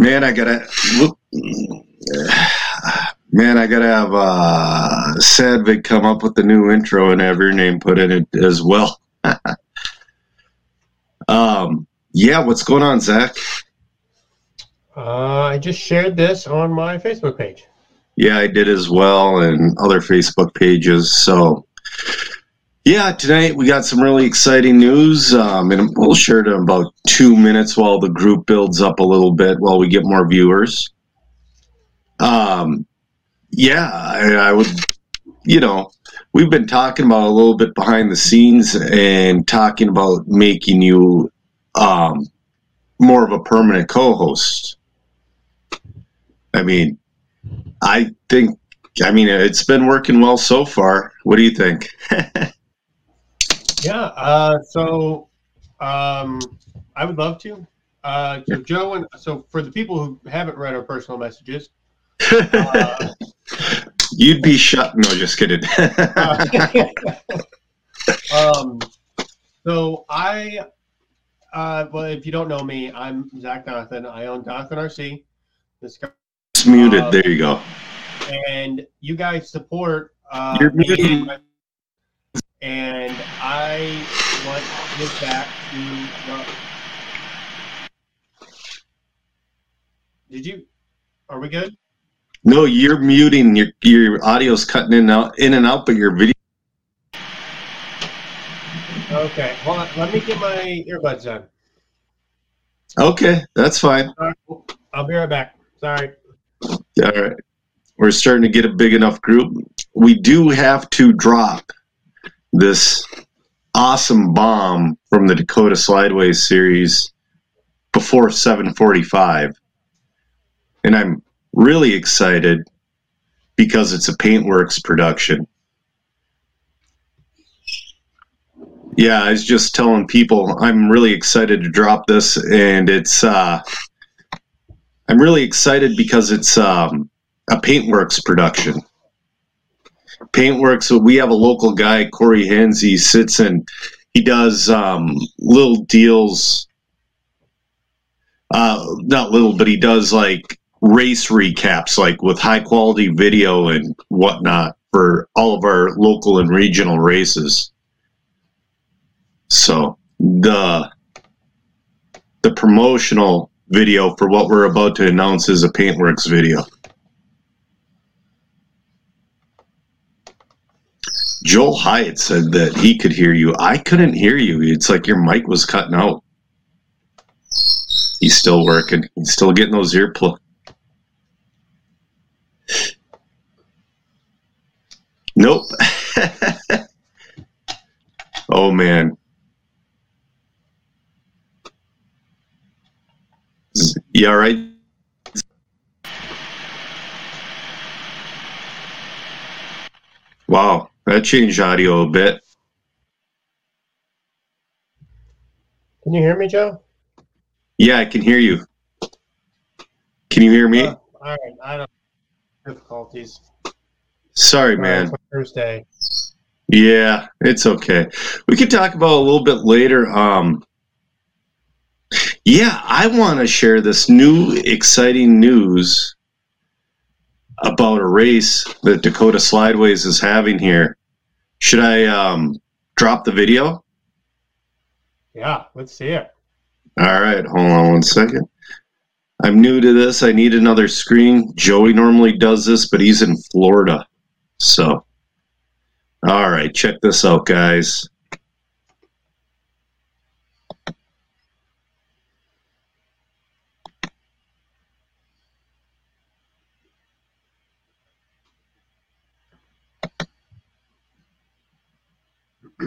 Man, I gotta look. Man, I gotta have uh, Sadvik come up with the new intro and have your name put in it as well. um, yeah, what's going on, Zac? Uh, I just shared this on my Facebook page. Yeah, I did as well, and other Facebook pages. So, yeah, tonight we got some really exciting news, um, and we'll share it in about two minutes while the group builds up a little bit while we get more viewers. Um, yeah, I, I would, you know, we've been talking about a little bit behind the scenes and talking about making you um, more of a permanent co-host. I mean, I think, I mean, it's been working well so far. What do you think? yeah. Uh, so um, I would love to. Uh, so Joe and so for the people who haven't read our personal messages, uh, you'd be shut. No, just kidding. um, so I, uh, well, if you don't know me, I'm Zac Donathan. I own Donathan RC. This guy it's muted. Uh, there you go. And you guys support. Uh, You're muted. And I want to give back to. Did you? Are we good? No, you're muting. Your your audio's cutting in and out, in and out, but your video. Okay, hold on. Let me get my earbuds on. Okay, that's fine. I'll be right back. Sorry. All right. We're starting to get a big enough group. We do have to drop this awesome bomb from the Dakota Slideways series before 745. And I'm really excited because it's a Paintworks production. Yeah, I was just telling people I'm really excited to drop this, and it's uh, I'm really excited because it's um, a Paintworks production. Paintworks, we have a local guy, Corey Hens. He sits and he does um, little deals. Uh, not little, but he does like race recaps, like with high quality video and whatnot for all of our local and regional races. So the the promotional video for what we're about to announce is a Paintworks video. Joel Hyatt said that he could hear you. I couldn't hear you. It's like your mic was cutting out. He's still working. He's still getting those earplugs. Nope. oh man. Yeah, right. Wow, that changed audio a bit. Can you hear me, Joe? Yeah, I can hear you. Can you hear me? Uh, all right, I don't difficulties. Sorry, man. Thursday. Yeah, it's okay. We could talk about a little bit later. Um, yeah, I want to share this new exciting news about a race that Dakota Slideways is having here. Should I um, drop the video? Yeah, let's see it. All right, hold on one second. I'm new to this. I need another screen. Joey normally does this, but he's in Florida. So, all right, check this out, guys.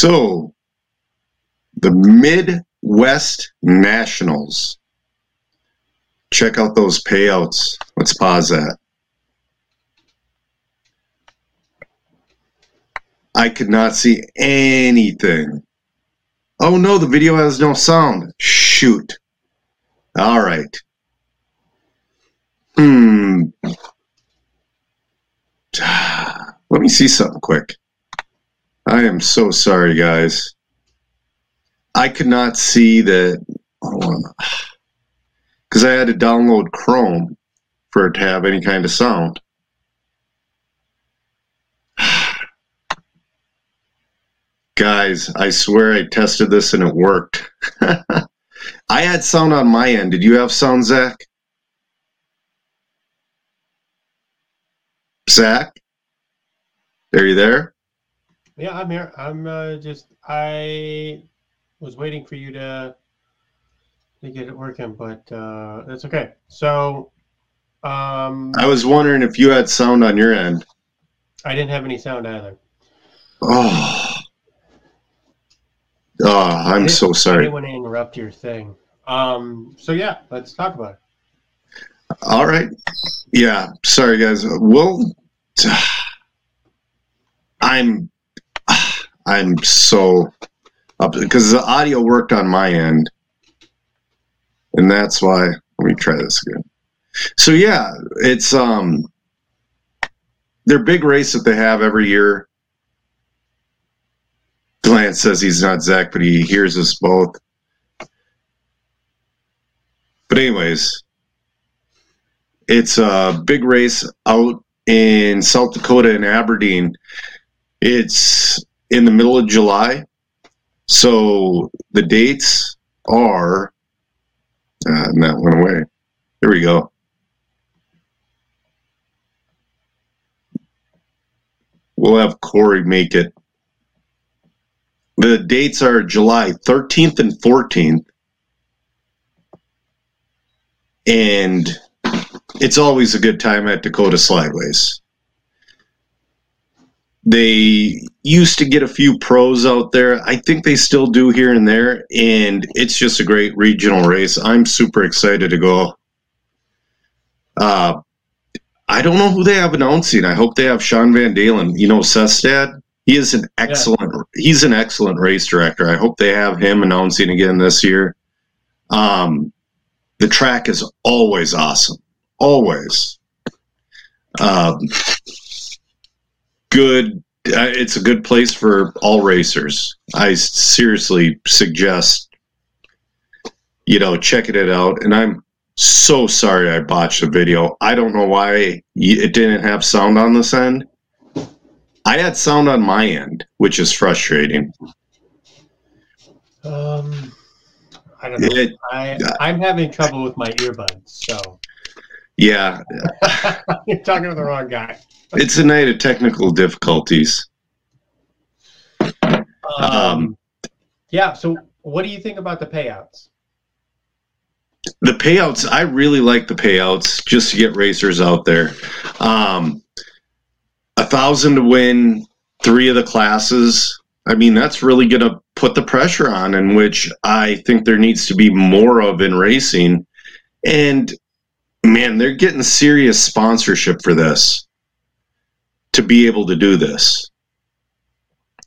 So, the Midwest Nationals. Check out those payouts. Let's pause that. I could not see anything. Oh no, the video has no sound. Shoot. All right. Hmm. Let me see something quick. I am so sorry, guys. I could not see that. Because I had to download Chrome for it to have any kind of sound. Guys, I swear I tested this and it worked. I had sound on my end. Did you have sound, Zac? Zac? Are you there? Yeah, I'm here. I'm uh, just I was waiting for you to to get it working, but uh, that's okay. So, um, I was wondering if you had sound on your end. I didn't have any sound either. Oh, oh I'm so didn't- I sorry. didn't want to interrupt your thing. Um, so yeah, let's talk about it. All right. Yeah. Sorry, guys. Well, I'm, I'm so because the audio worked on my end, and that's why. Let me try this again. So yeah, it's um, their big race that they have every year. Glenn says he's not Zac, but he hears us both. But anyways, it's a big race out in South Dakota and Aberdeen. It's in the middle of July. So the dates are, uh, and that went away. There we go. We'll have Corey make it. The dates are July 13th and 14th. And it's always a good time at Dakota Slideways. They used to get a few pros out there. I think they still do here and there, and it's just a great regional race. I'm super excited to go. Uh, I don't know who they have announcing. I hope they have Sean Van Dalen. You know, Sestad. He is an excellent. He's an excellent race director. I hope they have him announcing again this year. Um, the track is always awesome always um, good it's a good place for all racers. I seriously suggest you know checking it out and i'm so sorry i botched the video. I don't know why it didn't have sound on this end. I had sound on my end which is frustrating. Um, I don't know. it, I I'm having trouble with my earbuds, so yeah you're talking to the wrong guy. it's a night of technical difficulties Um, Um, yeah. So, what do you think about the payouts? the payouts i really like the payouts just to get racers out there um a thousand to win three of the classes i mean that's really gonna put the pressure on in which i think there needs to be more of in racing and man they're getting serious sponsorship for this to be able to do this.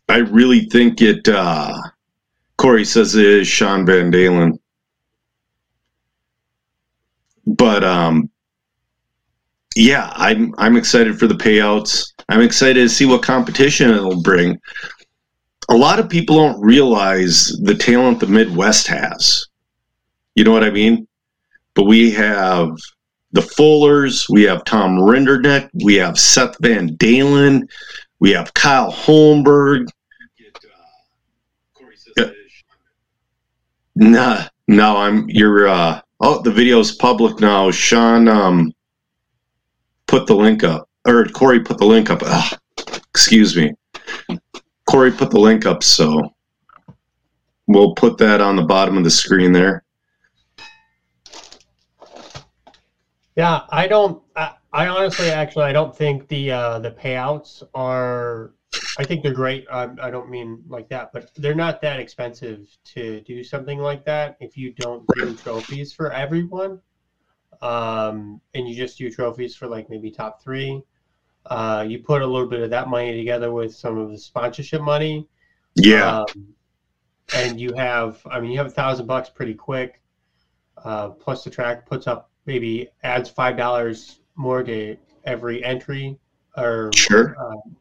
I really think it uh corey says it is sean van dalen. But um yeah i'm i'm excited for the payouts. I'm excited to see what competition it'll bring. A lot of people don't realize the talent the midwest has. You know what i mean? But we have the fullers we have tom rinderneck we have seth van dalen we have kyle holmberg no no i'm you're uh Oh, the video's public now. Sean um, put the link up, or Corey put the link up. Ugh, excuse me. Corey put the link up, so we'll put that on the bottom of the screen there. Yeah, I don't. I, I honestly, actually, I don't think the uh, the payouts are I think they're great. I, I don't mean like that, but they're not that expensive to do something like that if you don't do trophies for everyone. Um, and you just do trophies for like maybe top three. Uh, you put a little bit of that money together with some of the sponsorship money. Yeah. Um, and you have, I mean, you have a thousand bucks pretty quick. Uh, plus the track puts up maybe adds five dollars more to every entry, or Sure. um,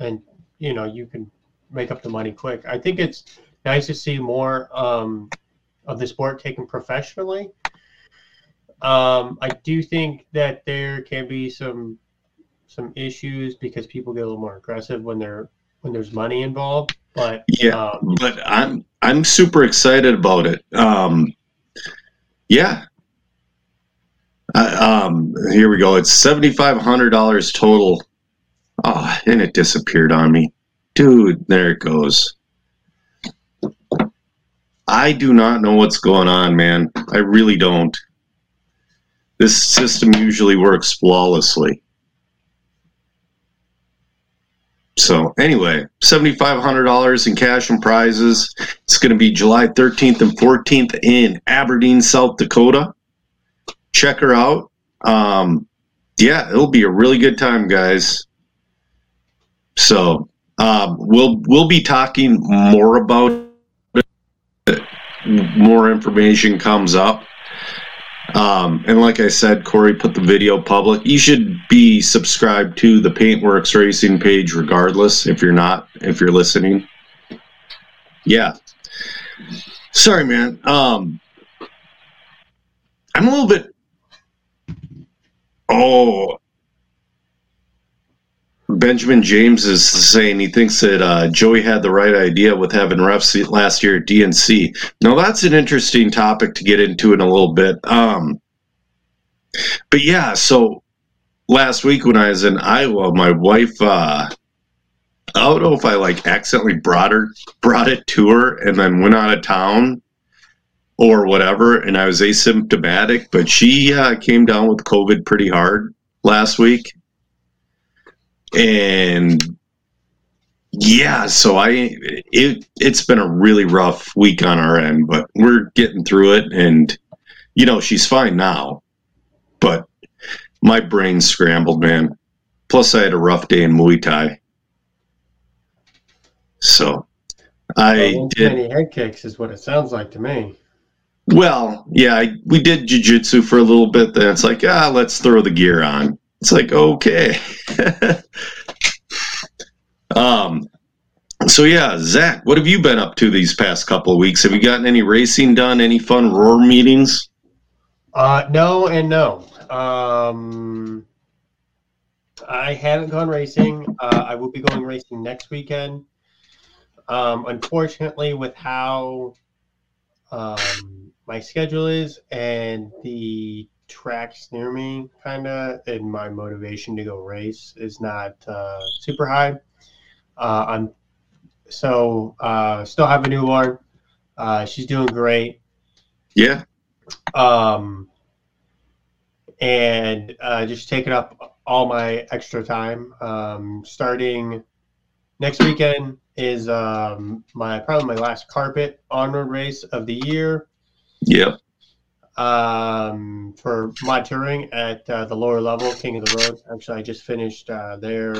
and you know you can make up the money quick. I think it's nice to see more um, of the sport taken professionally. Um, I do think that there can be some some issues because people get a little more aggressive when they're when there's money involved. But Yeah. um, but I'm I'm super excited about it. Um, yeah. Uh, um, here we go. It's seventy five hundred dollars total. Oh, and it disappeared on me, dude. There it goes. I do not know what's going on, man. I really don't. This system usually works flawlessly. So anyway, seventy five hundred dollars in cash and prizes. It's going to be July thirteenth and fourteenth in Aberdeen, South Dakota. Check her out. Um, yeah, it'll be a really good time, guys. So um, we'll we'll be talking more about it. More information comes up. Um, and like I said, Corey put the video public. You should be subscribed to the Paintworks Racing page, regardless. If you're not, if you're listening, yeah. Sorry, man. Um, I'm a little bit. Oh, Benjamin James is saying he thinks that uh, Joey had the right idea with having refs last year at DNC. Now that's an interesting topic to get into in a little bit. Um, but yeah, so last week when I was in Iowa, my wife, uh, I don't know if I like accidentally brought her, brought it to her, and then went out of town or whatever, and I was asymptomatic. But she uh, came down with COVID pretty hard last week and yeah so i it it's been a really rough week on our end but we're getting through it and you know she's fine now but my brain scrambled man plus i had a rough day in muay thai so i well, did many head kicks is what it sounds like to me. Well yeah I, we did jiu-jitsu for a little bit then it's like ah let's throw the gear on it's like okay um so yeah zac what have you been up to these past couple of weeks have you gotten any racing done any fun roar meetings Uh, no and no. Um, I haven't gone racing. Uh, I will be going racing next weekend. Um, unfortunately, with how um, my schedule is and the tracks near me, kind of, and my motivation to go race is not uh, super high. Uh, I'm so uh, still have a newborn. Uh, she's doing great yeah um, and uh, just taking up all my extra time. Um, starting next weekend is um, my probably my last carpet on road race of the year yep um, for my touring at uh, the lower level, King of the Road. Actually, I just finished uh, there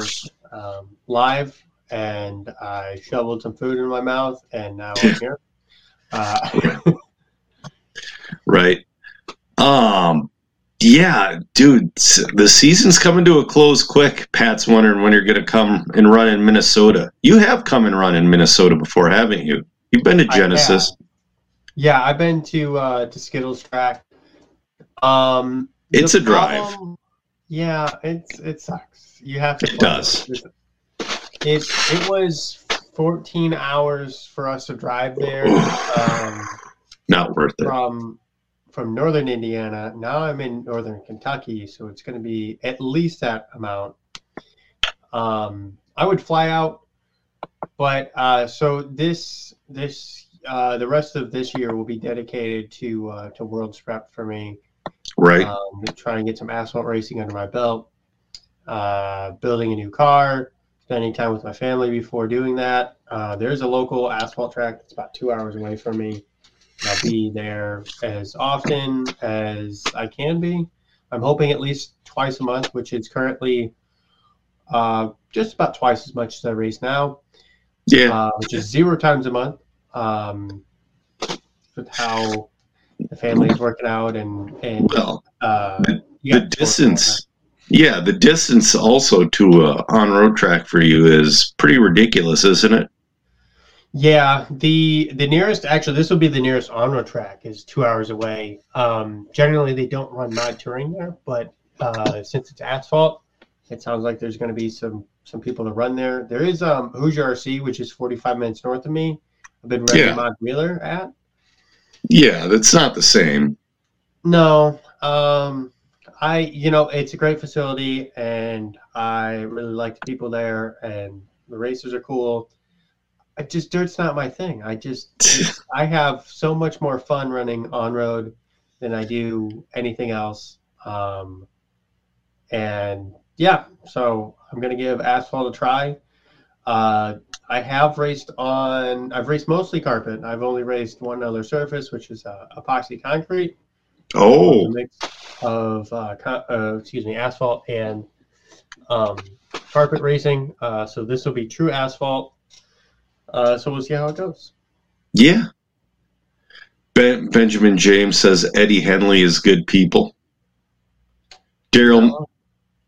um, live, and I shoveled some food in my mouth, and now I'm here. Uh, right. Um yeah dude the season's coming to a close quick pat's wondering when you're gonna come and run in minnesota. You have come and run in minnesota before haven't you? You've been to genesis Yeah, I've been to uh, to Skittles track. Um, It's a drive. yeah, it's it sucks. You have to. It does. It it it was 14 hours for us to drive there um, not worth it from from northern Indiana. Now I'm in northern Kentucky, so it's going to be at least that amount. Um, I would fly out, but uh, so this this uh, the rest of this year will be dedicated to uh, to World's Prep for me. right Um, to get some asphalt racing under my belt. Uh, building a new car. spending time with my family before doing that. Uh, there's a local asphalt track that's about two hours away from me. I'll be there as often as I can be. I'm hoping at least twice a month, which is currently uh, just about twice as much as I race now. Yeah. Uh, which is zero times a month. Um, with how the family is working out and and well, uh, the distance. Yeah, the distance also to a on-road track for you is pretty ridiculous, isn't it? Yeah, the the nearest actually this will be the nearest on-road track is two hours away. Um, generally, they don't run mod touring there, but uh, since it's asphalt, it sounds like there's going to be some some people to run there. There is um, Hoosier RC, which is 45 minutes north of me. I've been running Yeah. mod wheeler at. Yeah, that's not the same. No, um, I you know it's a great facility, and I really like the people there, and the racers are cool. I just dirt's not my thing. I just I have so much more fun running on road than I do anything else. Um, and yeah, so I'm gonna give asphalt a try. Uh, I have raced on. I've raced mostly carpet. I've only raced one other surface, which is uh, epoxy concrete. A Oh, mix of uh, uh, excuse me, asphalt and um, carpet racing. Uh, so this will be true asphalt. Uh, so we'll see how it goes. yeah. Ben, Benjamin James says Eddie Henley is good people. Daryl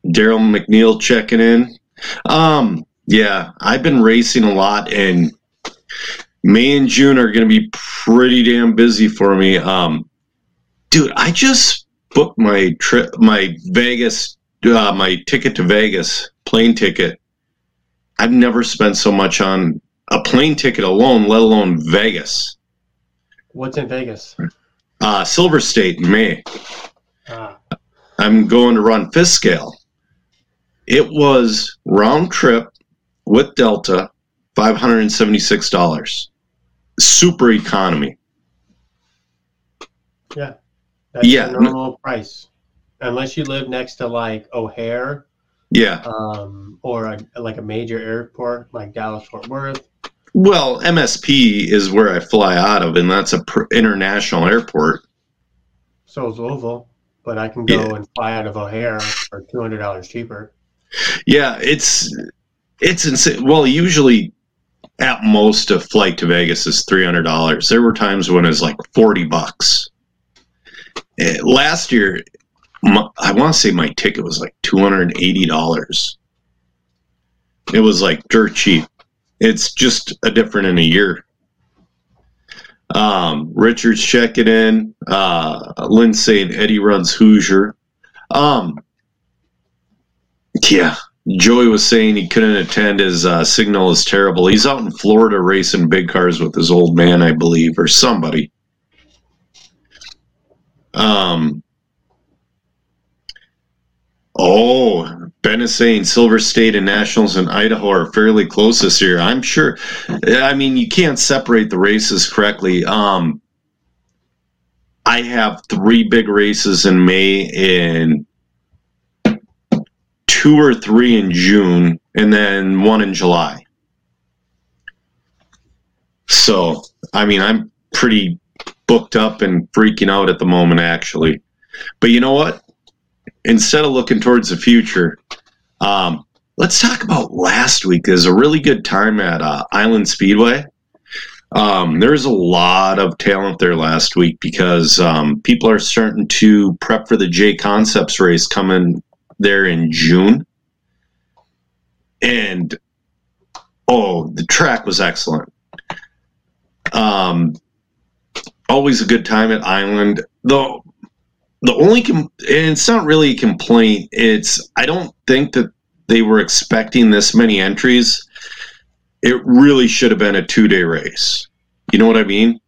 Daryl McNeil checking in. Um, yeah, I've been racing a lot, and May and June are going to be pretty damn busy for me. Um, dude, I just booked my trip, my Vegas, uh, my ticket to Vegas, plane ticket. I've never spent so much on a plane ticket alone, let alone Vegas. What's in Vegas? Uh, Silver State in May. Ah, I'm going to run fifth scale. It was round trip with Delta, five hundred and seventy six dollars. Super economy. Yeah. That's Yeah. the normal price, unless you live next to like O'Hare Yeah. um, or a, like a major airport like Dallas Fort Worth. Well, MSP is where I fly out of, and that's a pr- international airport. So is Louisville, but I can go Yeah. and fly out of O'Hare for two hundred dollars cheaper. Yeah, it's it's insane. Well, usually at most a flight to Vegas is three hundred dollars. There were times when it was like forty bucks. Eh, Last year, my, I want to say my ticket was like two hundred and eighty dollars. It was like dirt cheap. It's just a different in a year. Um, Richard's checking in. Uh, Lynn saying Eddie runs Hoosier. Um, yeah, Joey was saying he couldn't attend. His uh, signal is terrible. He's out in Florida racing big cars with his old man, I believe, or somebody. Um. Oh, Ben is saying Silver State and Nationals in Idaho are fairly close this year. I'm sure. I mean, you can't separate the races correctly. Um, I have three big races in May and two or three in June, and then one in July. So, I mean, I'm pretty booked up and freaking out at the moment, actually. But you know what? Instead of looking towards the future, um, let's talk about last week. There's a really good time at uh, Island Speedway. Um, there's a lot of talent there last week because um, people are starting to prep for the JConcepts race coming there in June. And oh, the track was excellent. Um, always a good time at Island. Though the only com- and it's not really a complaint. It's I don't think that they were expecting this many entries. It really should have been a two day race. You know what I mean?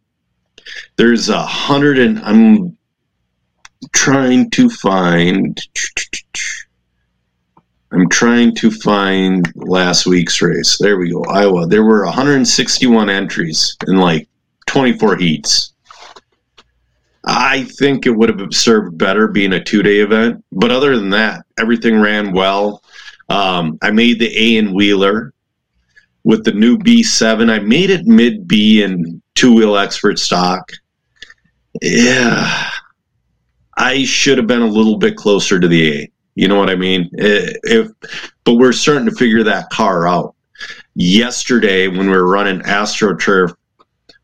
There's a hundred and I'm trying to find. I'm trying to find last week's race. There we go, Iowa. There were 161 entries in like 24 heats. I think it would have served better being a two day event. But other than that, everything ran well. Um, I made the A in Wheeler with the new B7. I made it mid B and two wheel expert stock. Yeah, I should have been a little bit closer to the A. You know what I mean? Eh, if, but we're starting to figure that car out. Yesterday, when we were running AstroTurf,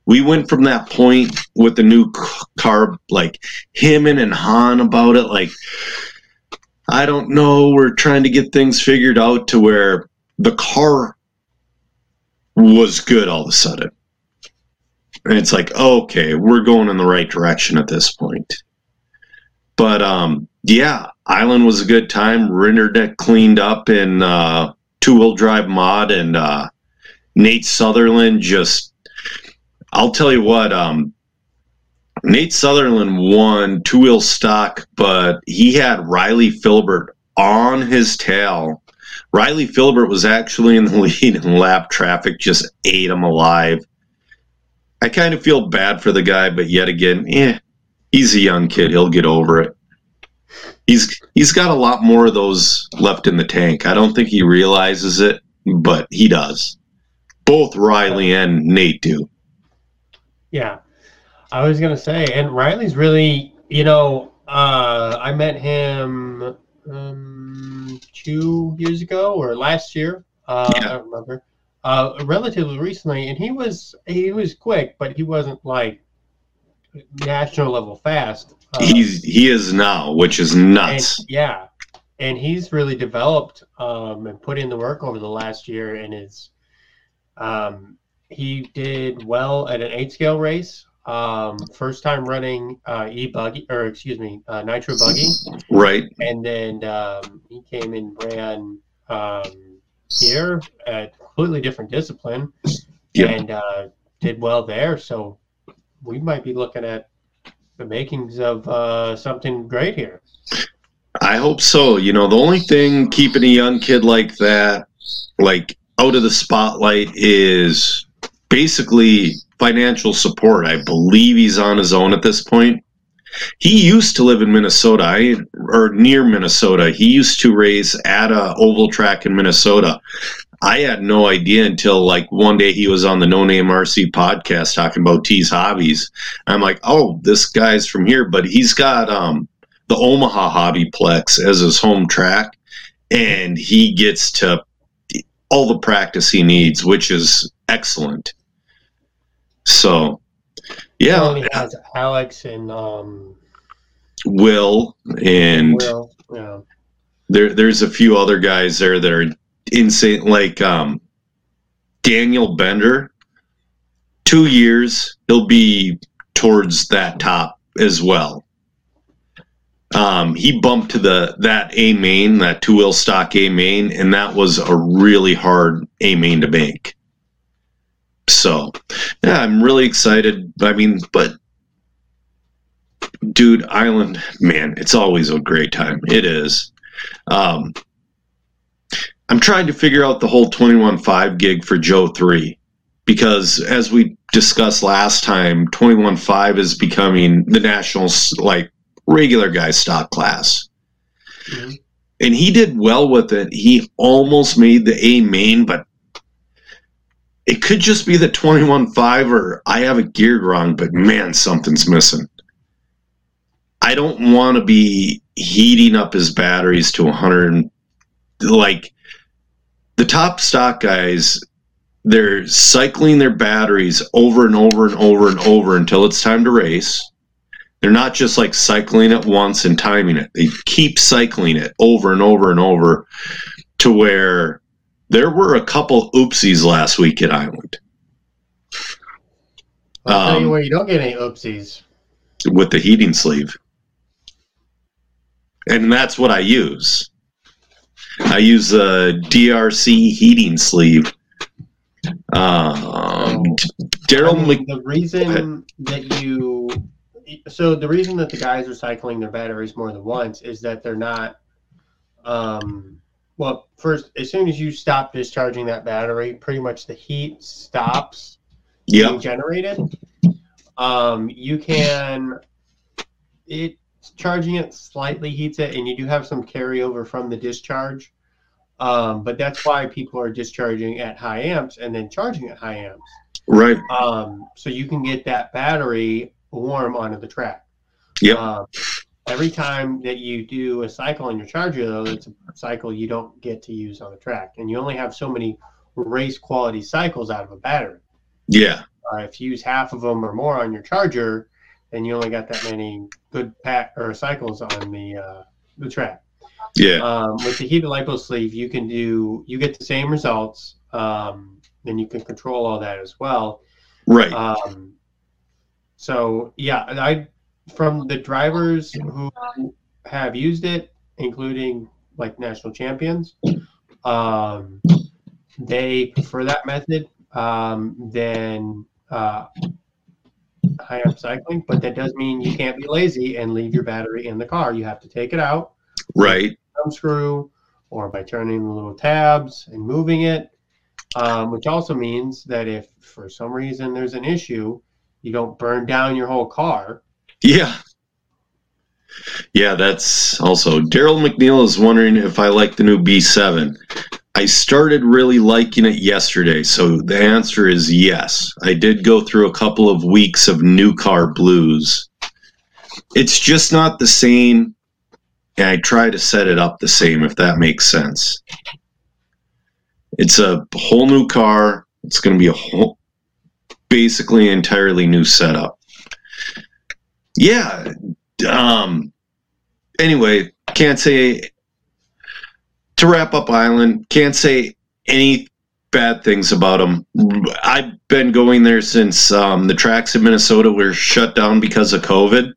we went from that point with the new car, like him and Han about it. Like, I don't know. We're trying to get things figured out to where the car was good all of a sudden. And it's like, okay, we're going in the right direction at this point. But um, yeah, Island was a good time. Rendered it cleaned up in uh, two wheel drive mod, and uh, Nate Sutherland just. I'll tell you what, um, Nate Sutherland won two wheel stock, but he had Riley Filbert on his tail. Riley Filbert was actually in the lead in lap traffic, just ate him alive. I kind of feel bad for the guy, but yet again, eh, he's a young kid. He'll get over it. He's he's got a lot more of those left in the tank. I don't think he realizes it, but he does. Both Riley and Nate do. Yeah, I was gonna say, and Riley's really, you know, uh, I met him um, two years ago or last year. Uh, yeah. I don't remember uh, relatively recently, and he was he was quick, but he wasn't like national level fast. Uh, he's he is now, which is nuts. And, yeah, and he's really developed um, and put in the work over the last year, and is um, he did well at an eight scale race. Um, first time running uh, e buggy or excuse me uh, nitro buggy, right? And then um, he came and ran um, here at completely different discipline and uh, did well there. So we might be looking at the makings of uh, something great here. I hope so. You know, the only thing keeping a young kid like that, like out of the spotlight, is basically financial support. I believe he's on his own at this point. He used to live in Minnesota, I, or near Minnesota. He used to race at a oval track in Minnesota. I had no idea until like one day he was on the No Name RC podcast talking about T's hobbies. I'm like, oh, this guy's from here, but he's got um, the Omaha Hobbyplex as his home track, and he gets to all the practice he needs, which is excellent. So, yeah, well, he has Alex and um, Will and Will, yeah. There, there's a few other guys there that are insane. Like um, Daniel Bender, two years he'll be towards that top as well. Um, he bumped to the that A main, that two wheel stock A main, and that was a really hard A main to make. So, yeah, I'm really excited. I mean, but dude, Island, man, it's always a great time. It is. Um, I'm trying to figure out the whole 21.5 gig for Joe 3 because as we discussed last time, 21.5 is becoming the national like regular guy stock class. Mm-hmm. And he did well with it. He almost made the A main, but it could just be the 21.5 or I have it geared wrong, but man, something's missing. I don't want to be heating up his batteries to 100 like the top stock guys they're cycling their batteries over and over and over and over until it's time to race. They're not just like cycling it once and timing it. They keep cycling it over and over and over to where there were a couple oopsies last week at island. I'll tell you um, where you don't get any oopsies. with the heating sleeve. And that's what i use I use a DRC heating sleeve. Um, Daryl, I mean, the reason that you, so the reason that the guys are cycling their batteries more than once is that they're not. Um, well, first, as soon as you stop discharging that battery, pretty much the heat stops yep. being generated. Um, you can it charging it slightly heats it, and you do have some carryover from the discharge. Um, but that's why people are discharging at high amps and then charging at high amps. Right. Um, so you can get that battery warm onto the track. Yeah. Um, every time that you do a cycle on your charger, though, it's a cycle you don't get to use on the track, and you only have so many race quality cycles out of a battery. Yeah. Uh, if you use half of them or more on your charger, then you only got that many good pack or cycles on the uh, the track. Yeah. Um, with the heated lipo sleeve, you can do you get the same results. Um, then you can control all that as well. Right. Um, so yeah, I from the drivers who have used it, including like national champions, um, they prefer that method um, than uh, high amp cycling. But that does mean you can't be lazy and leave your battery in the car. You have to take it out, right. thumb screw, or by turning the little tabs and moving it. Um, which also means that if for some reason there's an issue, you don't burn down your whole car. Yeah. Yeah, that's also Daryl McNeil is wondering if I like the new B7. I started really liking it yesterday, so the answer is yes. I did go through a couple of weeks of new car blues. It's just not the same, and I try to set it up the same if that makes sense. It's a whole new car. It's going to be a whole, basically entirely new setup. Yeah. Um. Anyway, can't say to wrap up Island. Can't say any bad things about them. I've been going there since um, the tracks in Minnesota were shut down because of COVID,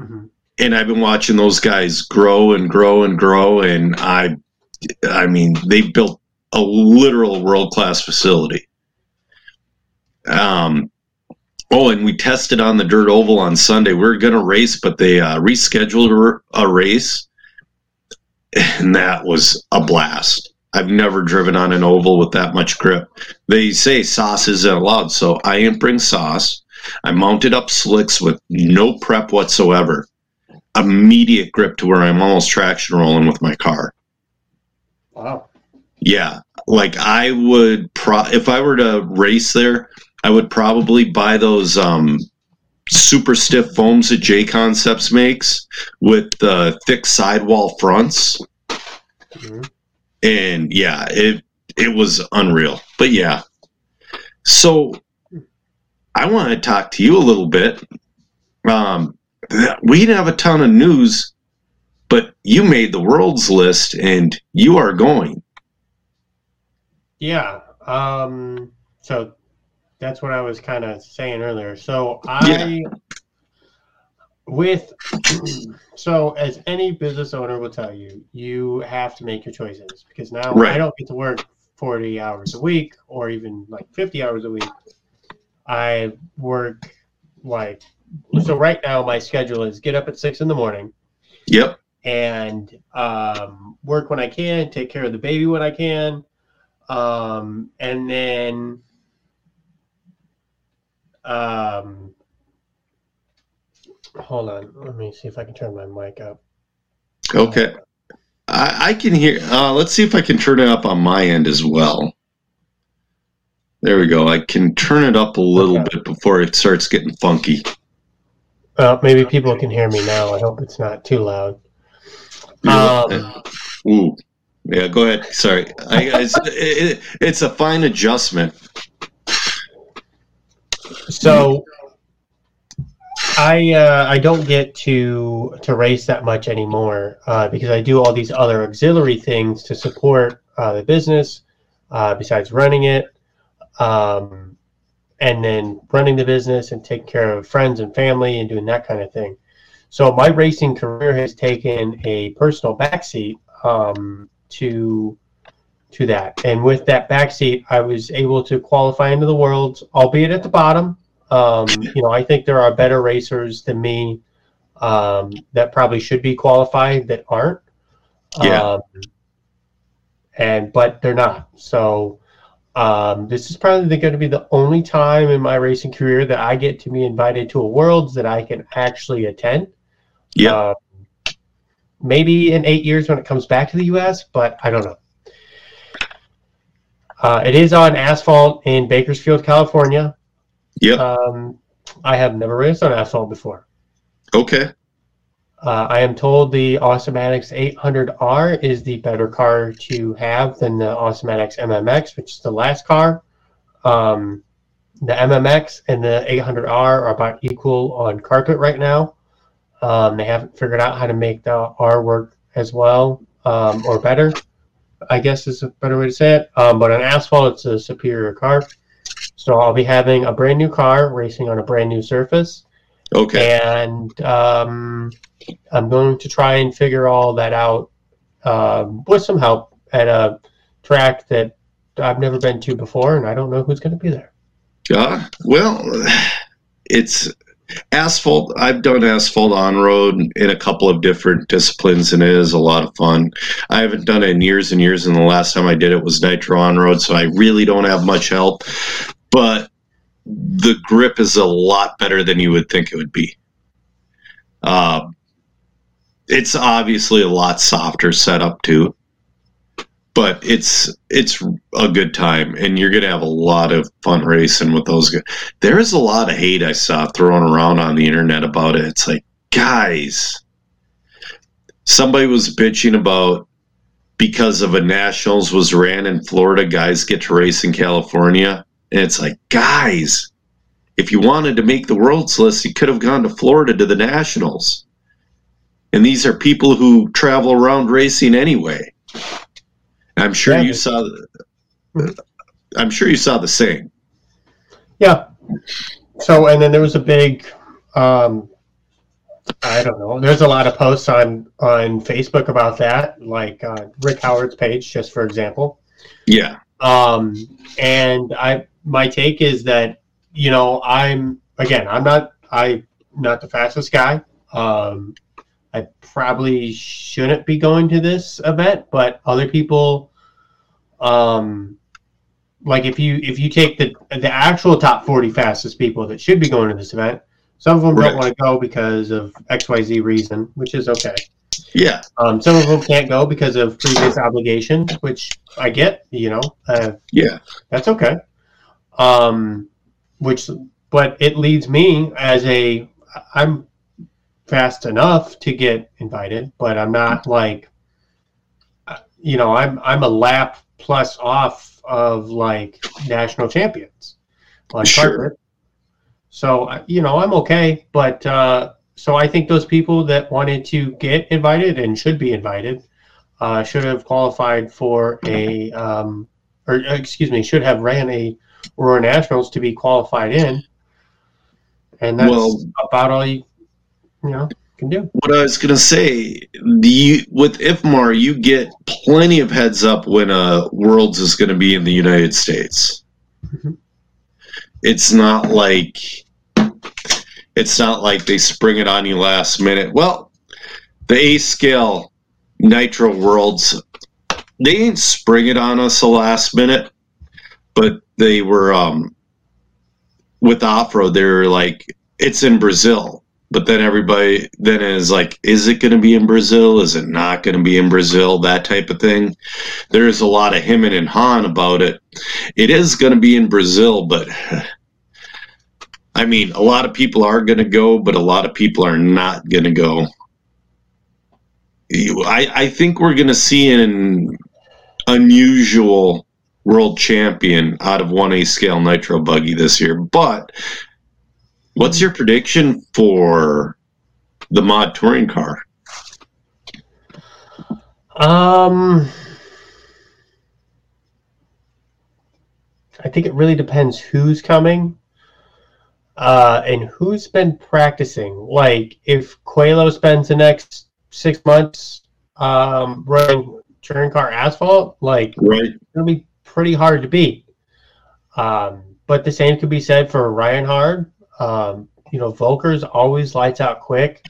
Mhm. and I've been watching those guys grow and grow and grow. And I, I mean, they built a literal world class facility. Um, oh, and we tested on the dirt oval on Sunday. We are going to race, but they uh, rescheduled a race, and that was a blast. I've never driven on an oval with that much grip. They say sauce isn't allowed, so I didn't bring sauce. I mounted up slicks with no prep whatsoever. Immediate grip to where I'm almost traction rolling with my car. Wow. Yeah, like I would pro if I were to race there, I would probably buy those um super stiff foams that JConcepts makes with the thick sidewall fronts. Mhm. And yeah, it it was unreal. But yeah. So I want to talk to you a little bit. Um we didn't have a ton of news, but you made the world's list and you are going. Yeah. Um, so that's what I was kind of saying earlier. So I, with, so as any business owner will tell you, you have to make your choices because now Right. I don't get to work 40 hours a week or even like 50 hours a week. I work like, so right now my schedule is get up at six in the morning Yep. and um, work when I can, take care of the baby when I can, um, and then um, hold on. Let me see if I can turn my mic up. Okay. I, I can hear. Uh, let's see if I can turn it up on my end as well. There we go. I can turn it up a little Okay. bit before it starts getting funky. Uh, maybe people can hear me now. I hope it's not too loud. Um, Ooh. Yeah, go ahead. Sorry. I, it's, it, it's a fine adjustment. So I uh, I don't get to to race that much anymore uh, because I do all these other auxiliary things to support uh, the business uh, besides running it, um, and then running the business and taking care of friends and family and doing that kind of thing. So my racing career has taken a personal backseat um, to to that, and with that backseat, I was able to qualify into the worlds, albeit at the bottom. Um, you know, I think there are better racers than me um, that probably should be qualified that aren't. Yeah. Um, and but they're not. So um, this is probably going to be the only time in my racing career that I get to be invited to a worlds that I can actually attend. Yeah. Uh, maybe in eight years when it comes back to the U.S., but I don't know. Uh, it is on asphalt in Bakersfield, California. Yep. Um, I have never raced on asphalt before. okay. Uh, I am told the Awesomatix 800R is the better car to have than the Awesomatix MMX, which is the last car. Um, the MMX and the 800R are about equal on carpet right now. Um, they haven't figured out how to make the R work as well um, or better, I guess is a better way to say it. Um, but on asphalt, it's a superior car. So I'll be having a brand new car racing on a brand new surface Okay. and um, I'm going to try and figure all that out um, with some help at a track that I've never been to before, and I don't know who's going to be there. Uh, well, it's asphalt. I've done asphalt on road in a couple of different disciplines, and it is a lot of fun. I haven't done it in years and years, and the last time I did it was nitro on road, so I really don't have much help. But the grip is a lot better than you would think it would be. Um, it's obviously a lot softer setup too, but it's it's a good time, and you're gonna have a lot of fun racing with those guys. There is a lot of hate I saw thrown around on the internet about it. It's like, guys, somebody was bitching about because of a nationals was ran in Florida, guys get to race in California. And it's like, guys, if you wanted to make the world's list, you could have gone to Florida to the nationals. And these are people who travel around racing anyway. I'm sure Yeah, you saw. The, I'm sure you saw the same. Yeah. So, and then there was a big, um, I don't know. There's a lot of posts on on Facebook about that, like uh, Rick Howard's page, just for example. Yeah, Um, and I, my take is that you know I'm again I'm not I not the fastest guy. Um, probably shouldn't be going to this event, but other people, um, like if you if you take the the actual top forty fastest people that should be going to this event, some of them Right. don't want to go because of X Y Z reason, which is okay. yeah, Um, some of them can't go because of previous obligations, which I get. You know, uh, yeah, that's okay. Um, which, but it leads me as a, I'm fast enough to get invited, but I'm not like, uh, you know, I'm I'm a lap plus off of like national champions on Sure. carpet. So you know, I'm okay, but uh, so I think those people that wanted to get invited and should be invited uh, should have qualified for a um, or uh, excuse me, should have ran a Aurora Nationals to be qualified in, and that's Well- about all you you know can do. what I was gonna say, the with IFMAR, you get plenty of heads up when uh, Worlds is gonna be in the United States. Mhm. It's not like it's not like they spring it on you last minute. Well, the A scale Nitro Worlds, they ain't spring it on us the last minute, but they were um with off road. They were like, it's in Brazil but then everybody then is like is it going to be in brazil? Is it not going to be in brazil? That type of thing. There's a lot of him and han about it. It is going to be in brazil but i mean a lot of people are going to go but a lot of people are not going to go I, I think we're going to see an unusual world champion out of 1a scale nitro buggy this year but What's your prediction for the mod touring car? Um, I think it really depends who's coming, uh, and who's been practicing. Like, if Coelho spends the next six months um, running touring car asphalt, like Right. gonna be pretty hard to beat. Um, but the same could be said for Rheinard. Um, you know, Volker's always lights out quick.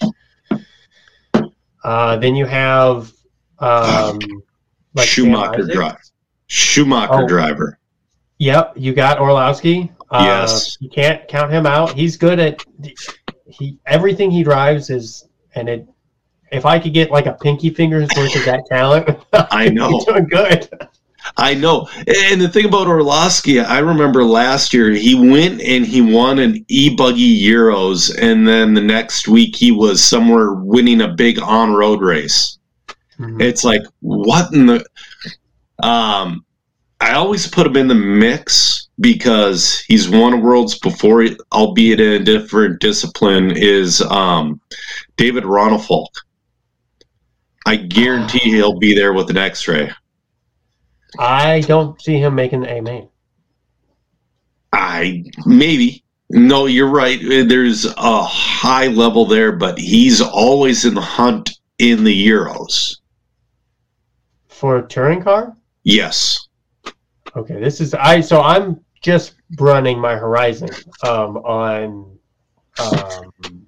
Uh, then you have um, like Schumacher Isaacs. drive. Schumacher Oh. driver. Yep, you got Orlowski. Uh, Yes. you can't count him out. He's good at he everything he drives is and it. If I could get like a pinky finger's worth of that talent, I know. doing good. I know. And the thing about Orlowski, I remember last year he went and he won an e buggy Euros, and then the next week he was somewhere winning a big on road race. Mm-hmm. It's like, what in the. Um, I always put him in the mix because he's won worlds before, albeit in a different discipline. Is um, David Ronnefalk? I guarantee he'll be there with an X-ray. I don't see him making the A main. I maybe. No, you're right. There's a high level there, but he's always in the hunt in the Euros. For a touring car? Yes. Okay, this is I so I'm just running my horizon um, on um,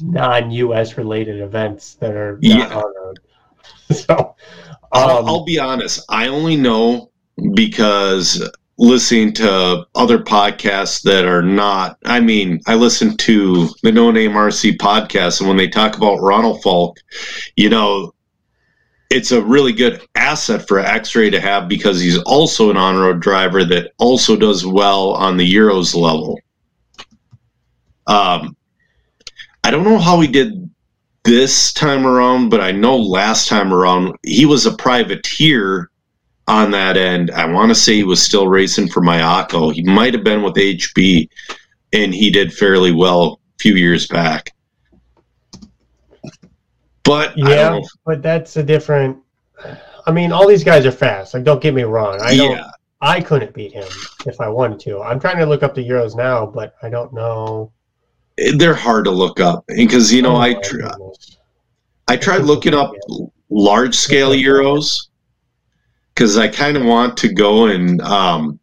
non-US related events that are yeah. on road. So I'll, um, I'll be honest. I only know because listening to other podcasts that are not. I mean, I listen to the No Name RC podcast, and when they talk about Ronnefalk you know, it's a really good asset for X-Ray to have because he's also an on-road driver that also does well on the Euros level. Um, I don't know how he did this time around, but I know last time around he was a privateer on that end. I want to say he was still racing for Miyako. He might have been with HB, and he did fairly well a few years back. But yeah, but that's a different. I mean, all these guys are fast. Like, don't get me wrong. I don't. Yeah. I couldn't beat him if I wanted to. I'm trying to look up the Euros now, but I don't know they're hard to look up because you know oh, I tr- I tried looking up large scale euros because I kind of want to go and um,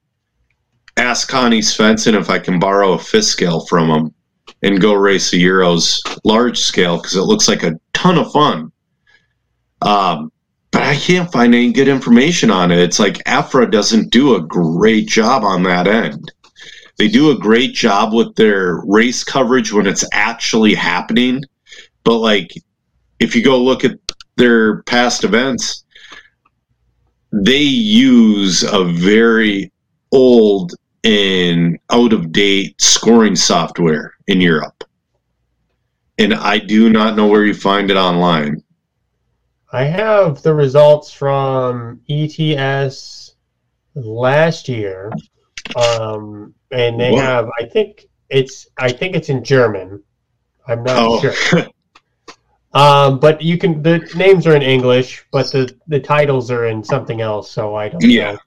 ask Connie Svensson if I can borrow a fifth scale from him and go race the euros large scale because it looks like a ton of fun. Um, but I can't find any good information on it. It's like EFRA doesn't do a great job on that end. They do a great job with their race coverage when it's actually happening. But like if you go look at their past events, they use a very old and out of date scoring software in Europe. And I do not know where you find it online. I have the results from ETS last year. Um, and they have I think it's I think it's in German. I'm not oh. sure. um, but you can the names are in English, but the the titles are in something else, so I don't yeah. know.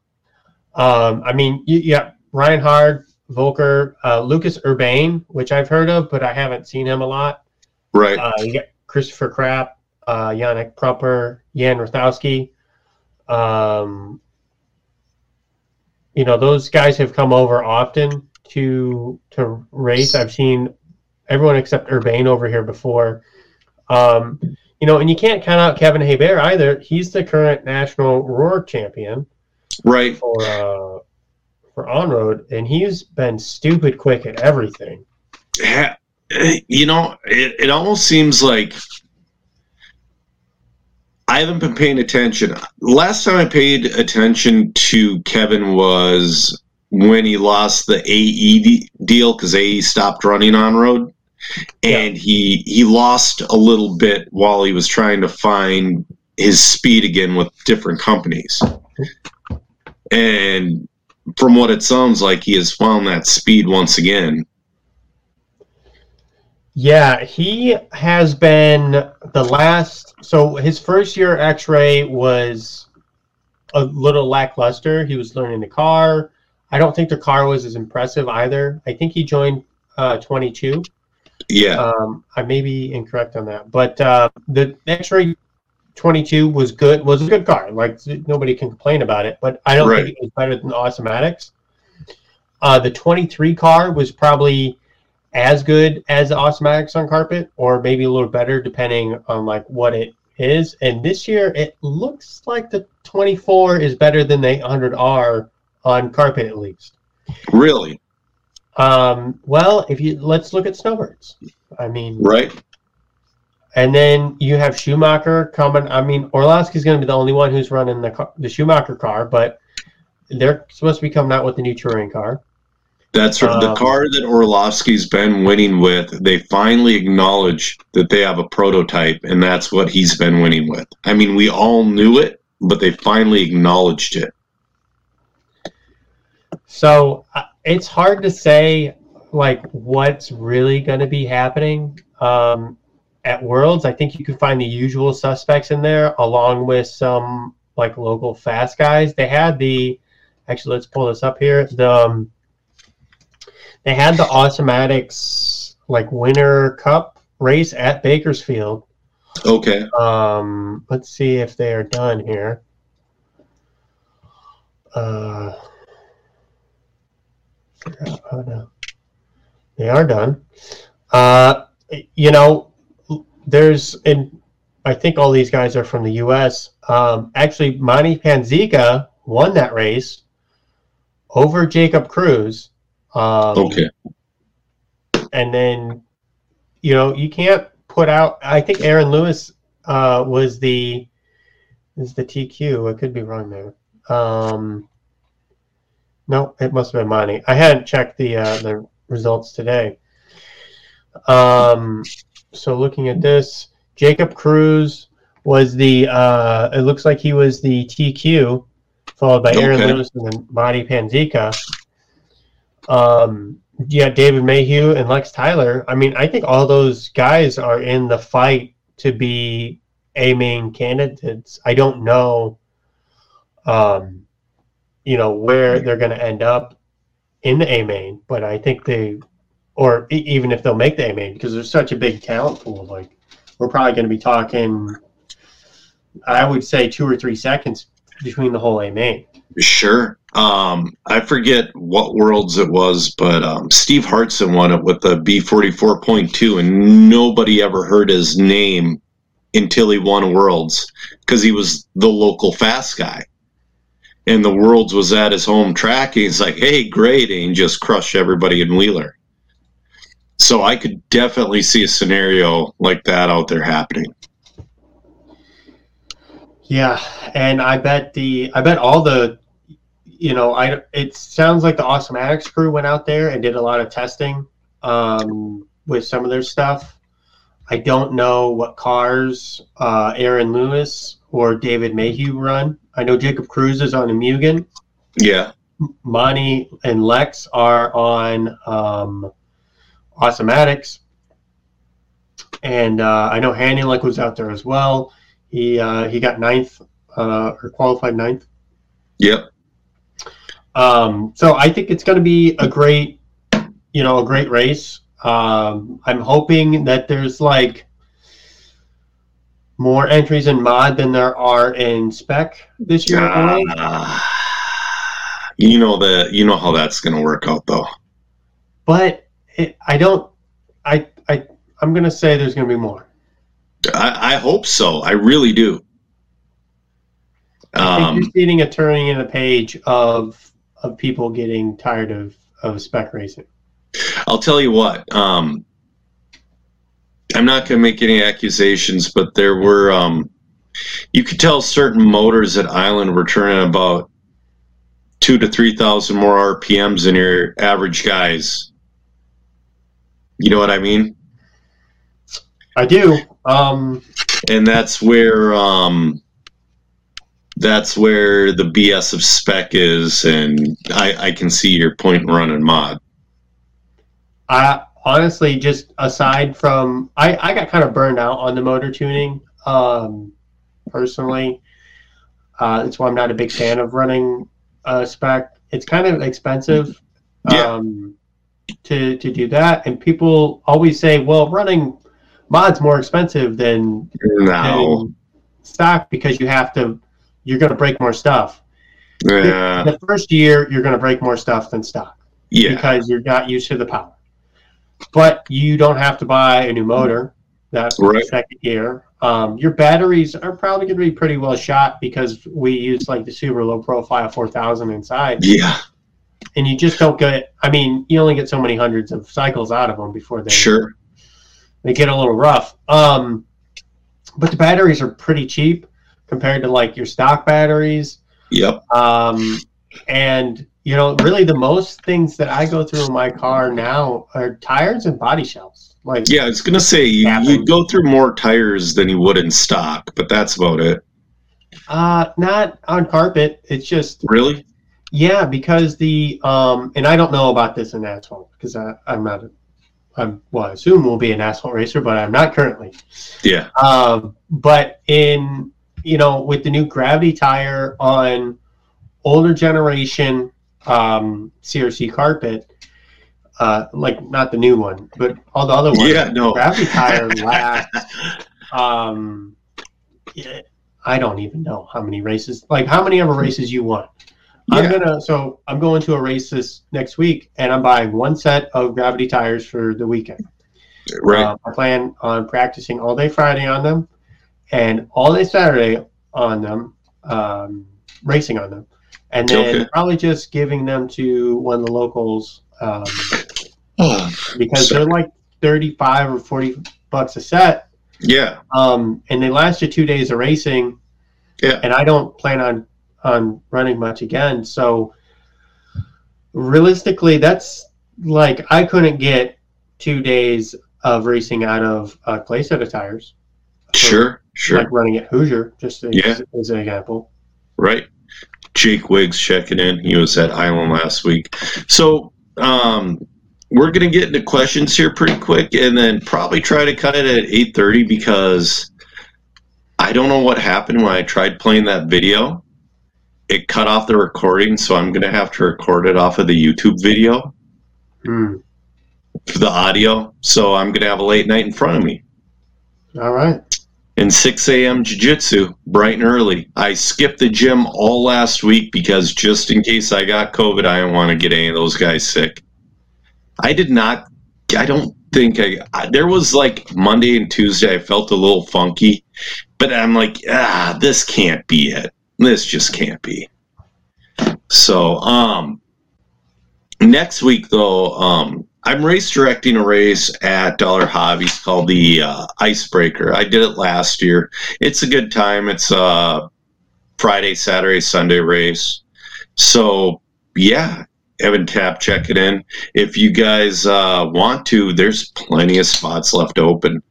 Um, I mean, yeah, Rheinard, Volker, uh, Lucas Urbane, which I've heard of, but I haven't seen him a lot. Right. Uh, you got Christopher Krapp, uh, Yannick Prumper, Jan Rotowski. Um, you know those guys have come over often to to race. I've seen everyone except Urbane over here before. Um, you know, and you can't count out Kevin Hebert either. He's the current national roar champion, right? For uh, for on road, and he's been stupid quick at everything. Yeah, you know, it, it almost seems like I haven't been paying attention. Last time I paid attention to Kevin was when he lost the AE deal because AE stopped running on road, and yeah. he he lost a little bit while he was trying to find his speed again with different companies. And from what it sounds like, he has found that speed once again. Yeah, he has been the last. So his first year X Ray was a little lackluster. He was learning the car. I don't think the car was as impressive either. I think he joined uh, 22. Yeah. Um, I may be incorrect on that, but uh, the X Ray 22 was good. Was a good car. Like nobody can complain about it. But I don't right. think it was better than the Awesomatix. Uh, the 23 car was probably as good as the Awesomatix on carpet, or maybe a little better depending on like what it is. And this year, it looks like the 24 is better than the 800R on carpet at least. Really? Um, well, if you let's look at snowbirds. I mean, right? and then you have Schumacher coming. I mean, Orlowski's going to be the only one who's running the car, the Schumacher car, but they're supposed to be coming out with the new touring car. That's right. the Um, car that Orlowski's been winning with. They finally acknowledge that they have a prototype, and that's what he's been winning with. I mean, we all knew it, but they finally acknowledged it. So uh, it's hard to say like what's really going to be happening um, at Worlds. I think you can find the usual suspects in there, along with some like local fast guys. They had the actually let's pull this up here. The um, they had the Awesomatix like Winter Cup race at Bakersfield. Okay. Um, let's see if they are done here. Uh, oh, no. They are done. Uh, you know, there's, and I think all these guys are from the U.S. Um, actually, Monty Panzica won that race over Jacob Cruz. Um, Okay. and then you know you can't put out i think aaron lewis uh was the is the tq i could be wrong there. Um no it must have been monty. I hadn't checked the uh the results today. Um so looking at this jacob cruz was the uh it looks like he was the tq followed by aaron lewis and then monty panzica um yeah, David Mayhew and Lex Tyler. I mean, I think all those guys are in the fight to be a main candidates. I don't know, um, you know, where they're going to end up in the A main, but I think they, or even if they'll make the A main, because there's such a big talent pool. Like, we're probably going to be talking, I would say, two or three seconds between the whole A main. Sure. Um, I forget what worlds it was, but um, Steve Hartson won it with the B44.2, and nobody ever heard his name until he won worlds because he was the local fast guy. And the worlds was at his home track. He's like, hey, great. And just crushed everybody in Wheeler. So I could definitely see a scenario like that out there happening. Yeah, and I bet the I bet all the you know I it sounds like the Awesomatix crew went out there and did a lot of testing um, with some of their stuff. I don't know what cars uh, Aaron Lewis or David Mayhew run. I know Jacob Cruz is on a Mugen. Yeah. Monty and Lex are on um, Awesomatix. And uh, I know Hanulek was out there as well. He uh, he got ninth uh, or qualified ninth. Yep. Um, so I think it's going to be a great, you know, a great race. Um, I'm hoping that there's like more entries in mod than there are in spec this year. Ah, you know that you know how that's going to work out though. but it, I don't. I I I'm gonna say there's gonna be more. I, I hope so. I really do. I think Um, you're seeing a turning in the page of of people getting tired of of spec racing. I'll tell you what. Um, I'm not going to make any accusations, but there were. Um, you could tell certain motors at Island were turning about two to three thousand more RPMs than your average guys. You know what I mean? I do. Um, and that's where um that's where the BS of spec is, and I, I can see your point in running mod. I honestly just aside from I I got kind of burned out on the motor tuning. Um, personally, uh, that's why I'm not a big fan of running uh, spec. It's kind of expensive. Yeah. Um, to to do that, and people always say, "Well, running mods more expensive than No, than stock because you have to you're going to break more stuff yeah, the first year you're going to break more stuff than stock yeah, because you're not used to the power but you don't have to buy a new motor that Right. second year um, your batteries are probably going to be pretty well shot because we use like the super low profile 4000 inside yeah. and you just don't get i mean you only get so many hundreds of cycles out of them before they Sure. they get a little rough. Um, but the batteries are pretty cheap compared to like your stock batteries. Yep. Um, and you know, really the most things that I go through in my car now are tires and body shells. Like Yeah, I was gonna say you, you'd go through more tires than you would in stock, but that's about it. uh not on carpet. It's just Really? yeah, because the um and I don't know about this in asphalt because I, I'm not a I'm well, I assume will be an asphalt racer, but I'm not currently. Yeah. Um, but in you know, with the new gravity tire on older generation um, CRC carpet, uh, like not the new one, but all the other ones. Yeah, no. Gravity tire lasts. Um, yeah, I don't even know how many races. Like how many ever races you want. I'm gonna. So I'm going to a race this next week, and I'm buying one set of gravity tires for the weekend. Right. Uh, I plan on practicing all day Friday on them and all day Saturday on them, um, racing on them, and then Okay. probably just giving them to one of the locals um, Oh, because So- they're like 35 or 40 bucks a set. yeah. Um, and they last you two days of racing. Yeah. And I don't plan on, on running much again. So realistically, that's like, I couldn't get two days of racing out of uh, clay set of tires. Sure. Sure. Like running at Hoosier, just as, Yeah. as an example. Right. Jake Wiggs checking in. He was at Island last week. So um, we're gonna get into questions here pretty quick, and then probably try to cut it at eight thirty because I don't know what happened when I tried playing that video. It cut off the recording, so I'm gonna have to record it off of the YouTube video Hmm. for the audio. So I'm gonna have a late night in front of me. All right. And 6 a.m. jiu-jitsu bright and early. I skipped the gym all last week because just in case i got covid i didn't want to get any of those guys sick. I did not i don't think i, I there was like monday and tuesday i felt a little funky but i'm like ah this can't be it. This just can't be. So um next week though um i'm race directing a race at dollar hobbies called the uh, icebreaker. I did it last year. It's a good time. It's a friday saturday sunday race. So yeah evan tap check it in. If you guys uh, want to there's plenty of spots left open.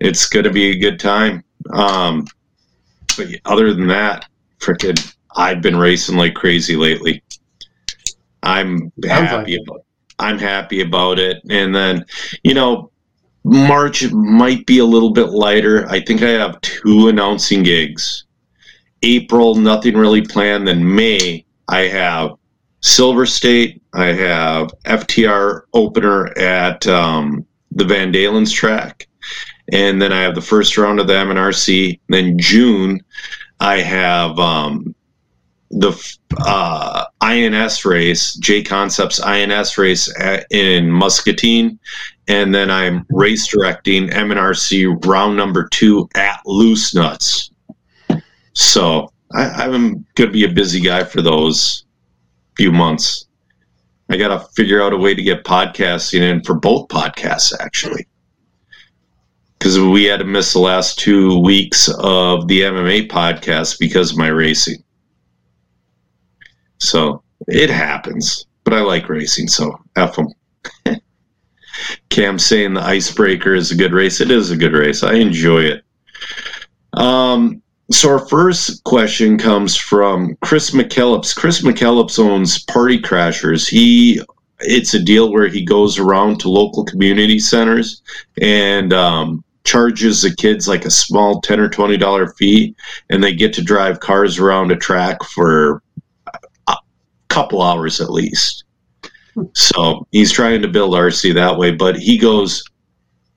It's going to be a good time. Um, but other than that freaking i've been racing like crazy lately. I'm Sounds happy like about i'm happy about it. And then you know march might be a little bit lighter. I think i have two announcing gigs. April nothing really planned. Then may i have silver state. I have ftr opener at um, the van dalen's track. And then i have the first round of the mnrc then june i have um, the uh, INS race, JConcepts INS race at, in Muscatine, and then I'm race directing MNRC round number two at Loose Nuts. So I, I'm going to be a busy guy for those few months. I got to figure out a way to get podcasting in for both podcasts, actually. Because we had to miss the last two weeks of the MMA podcast because of my racing. So it happens, but I like racing, so F them. Cam saying the icebreaker is a good race. It is a good race. I enjoy it. Um, so our first question comes from Chris McKellips. Chris McKellips owns Party Crashers. He it's a deal where he goes around to local community centers and um, charges the kids like a small ten or twenty dollar fee, and they get to drive cars around a track for couple hours at least. So he's trying to build RC that way, but he goes,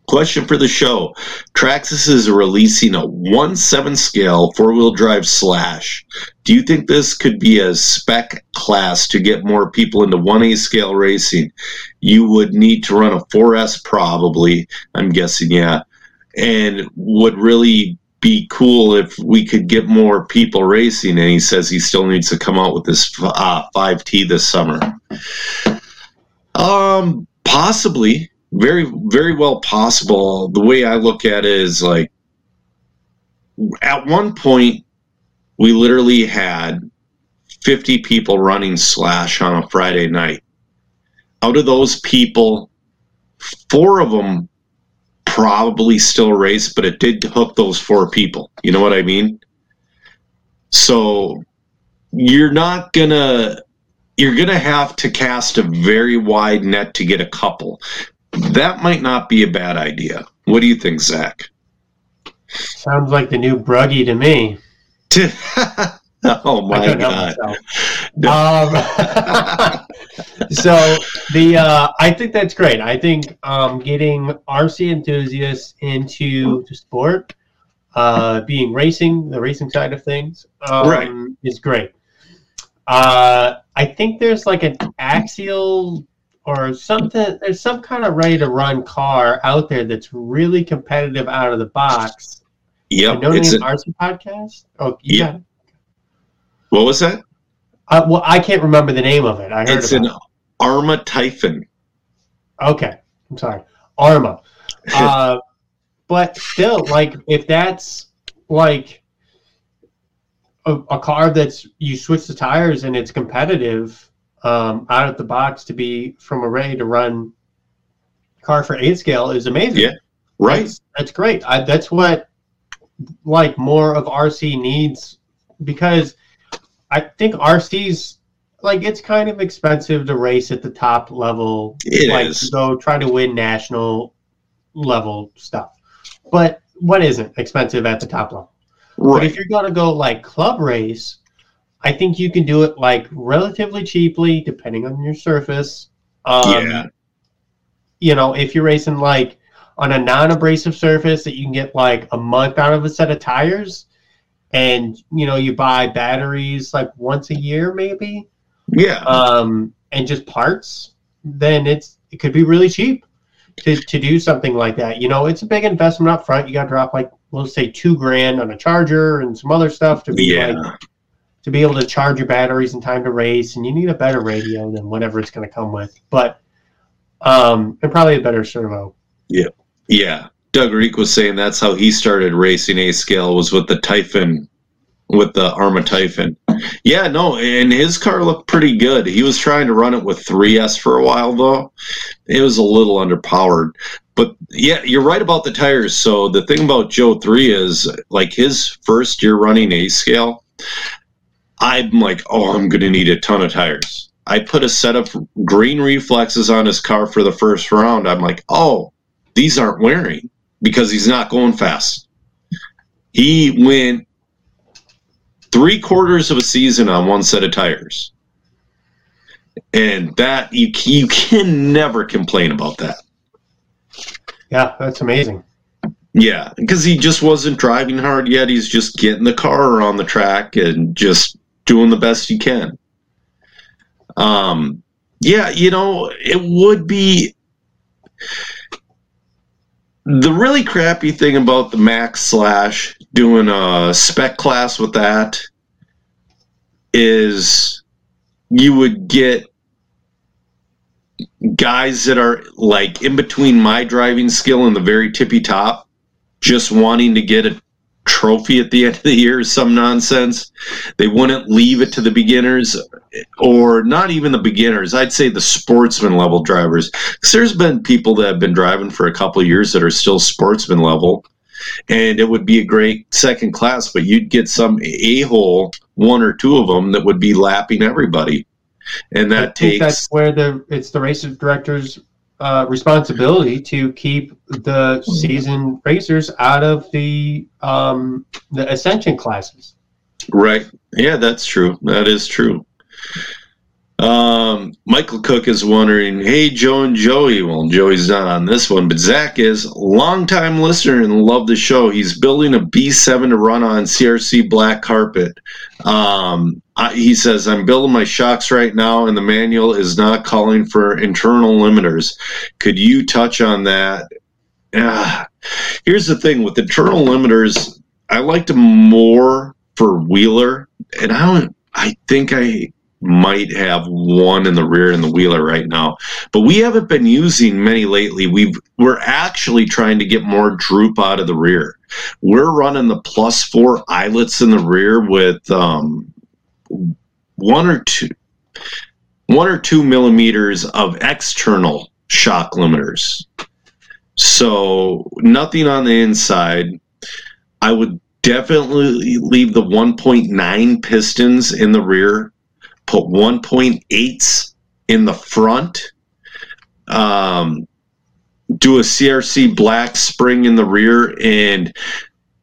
question for the show. Traxxas is releasing a 1 7 scale four wheel drive slash. Do you think this could be a spec class to get more people into 1A scale racing? You would need to run a 4S probably, I'm guessing, yeah, and would really be cool if we could get more people racing. And he says he still needs to come out with this uh, 5T this summer. Um, possibly, very, very well possible. The way I look at it is like, at one point, we literally had 50 people running Slash on a Friday night. Out of those people, four of them probably still race, but it did hook those four people. You know what I mean? So you're not gonna you're gonna have to cast a very wide net to get a couple. That might not be a bad idea. What do you think, Zac? Sounds like the new Bruggy to me. oh my god! Um, so the uh, I think that's great. I think um, getting RC enthusiasts into the sport, uh, being racing, the racing side of things, um, Right. is great. Uh, I think there's like an axial or something. There's some kind of ready to run car out there that's really competitive out of the box. Yep. no It's name a, RC podcast. Oh, Yeah. What was that? Uh, well, I can't remember the name of it. I heard It's an it. ARRMA Typhon. Okay, I'm sorry, ARRMA. Uh, but still, like, if that's like a, a car that's you switch the tires and it's competitive um, out of the box to be from a ready to run car for eight scale is amazing. Yeah, Right. That's, that's great. I, that's what like more of RC needs because I think RC's like it's kind of expensive to race at the top level. It like is. go try to win national level stuff. But what isn't expensive at the top level? But if you're gonna go like club race, I think you can do it like relatively cheaply, depending on your surface. Um, Yeah. You know, if you're racing like on a non-abrasive surface that you can get like a month out of a set of tires, and you know you buy batteries like once a year maybe, Yeah. um, and just parts, then it's it could be really cheap to, to do something like that. You know, it's a big investment up front. You got to drop like let's say two grand on a charger and some other stuff to be Yeah. like to be able to charge your batteries in time to race, and you need a better radio than whatever it's going to come with. But um, and probably a better servo. Yeah. Yeah. Doug Reek was saying that's how he started racing A scale was with the Typhon, with the ARRMA Typhon. Yeah, no, and his car looked pretty good. He was trying to run it with 3S for a while though. It was a little underpowered. But yeah, you're right about the tires. So the thing about Joe 3 is like his first year running A scale, I'm like, oh, I'm going to need a ton of tires. I put a set of green reflexes on his car for the first round. I'm like, oh, these aren't wearing because he's not going fast. He went three quarters of a season on one set of tires. And that you you can never complain about that. Yeah, that's amazing. Yeah, because he just wasn't driving hard yet. He's just getting the car on the track and just doing the best he can. Um, yeah, you know, it would be the really crappy thing about the Maxx Slash doing a spec class with that is you would get guys that are like in between my driving skill and the very tippy top just wanting to get a trophy at the end of the year some nonsense. They wouldn't leave it to the beginners or not even the beginners. I'd say the sportsman level drivers. 'Cause there's been people that have been driving for a couple of years that are still sportsman level. And it would be a great second class, but you'd get some a hole, one or two of them, that would be lapping everybody. And I that think takes that's where the it's the race director's uh, responsibility to keep the seasoned racers out of the um, the ascension classes. Right. Yeah, that's true. That is true. Um, Michael Cook is wondering, hey, Joe and Joey. Well, Joey's not on this one, but Zac is longtime listener and love the show. He's building a B7 to run on CRC black carpet. Um, He says, I'm building my shocks right now, and the manual is not calling for internal limiters. Could you touch on that? Ah, here's the thing with internal limiters, I liked them more for Wheeler, and I don't. I think I might have one in the rear in the wheeler right now. But we haven't been using many lately. We've we're actually trying to get more droop out of the rear. We're running the plus four eyelets in the rear with um, one or two one or two millimeters of external shock limiters. So nothing on the inside. I would definitely leave the 1.9 pistons in the rear, put 1.8s in the front, um, do a CRC black spring in the rear, and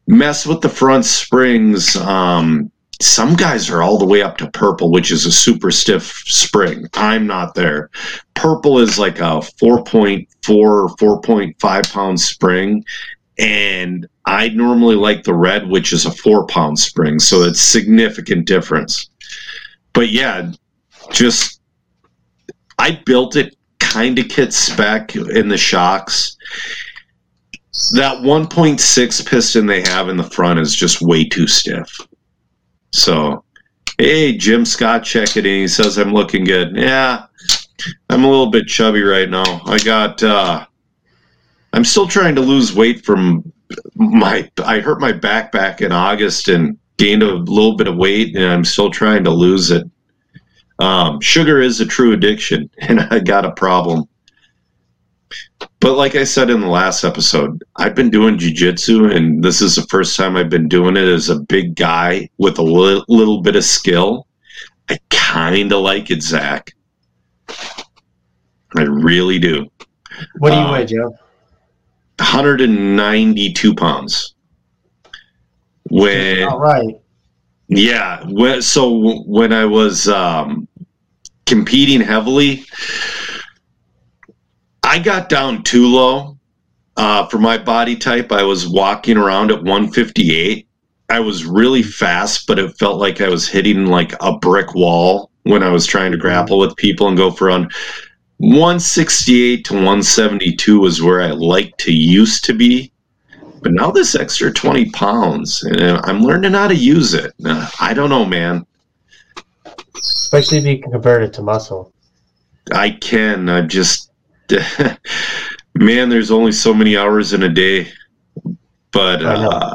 mess with the front springs. Um, some guys are all the way up to purple, which is a super stiff spring. I'm not there. Purple is like a 4.4 4.5 pound spring. And I normally like the red, which is a four pound spring. So it's significant difference. But yeah, just I built it kind of kit spec in the shocks. That 1.6 piston they have in the front is just way too stiff. So, hey, Jim Scott check it in. He says I'm looking good. Yeah, I'm a little bit chubby right now. I got. uh I'm still trying to lose weight from my. I hurt my back back in August and gained a little bit of weight, and I'm still trying to lose it. Um, sugar is a true addiction, and I got a problem. But like I said in the last episode, I've been doing jujitsu, and this is the first time I've been doing it as a big guy with a li- little bit of skill. I kind of like it, Zac. I really do. What do you um, weigh, Joe? 192 pounds. When, All right. Yeah. When, so when I was um, competing heavily, I got down too low uh, for my body type. I was walking around at 158. I was really fast, but it felt like I was hitting like a brick wall when I was trying to mm-hmm. grapple with people and go for on 168 to 172 was where I like to used to be. But now this extra 20 pounds, and I'm learning how to use it. Uh, I don't know, man. Especially if you can convert it to muscle. I can. I just man, there's only so many hours in a day. But uh,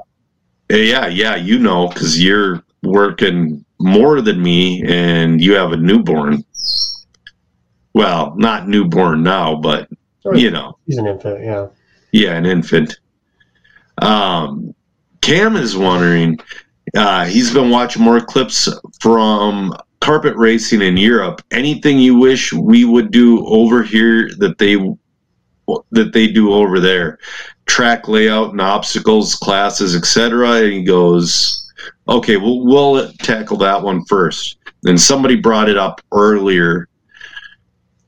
yeah, yeah, you know, because you're working more than me and you have a newborn. Well, not newborn now, but you know, he's an infant. Yeah, yeah, an infant. Um, Cam is wondering. Uh, he's been watching more clips from carpet racing in Europe, anything you wish we would do over here that they that they do over there, track layout and obstacles, classes, etc. And he goes, "Okay, well, we'll tackle that one first. Then somebody brought it up earlier.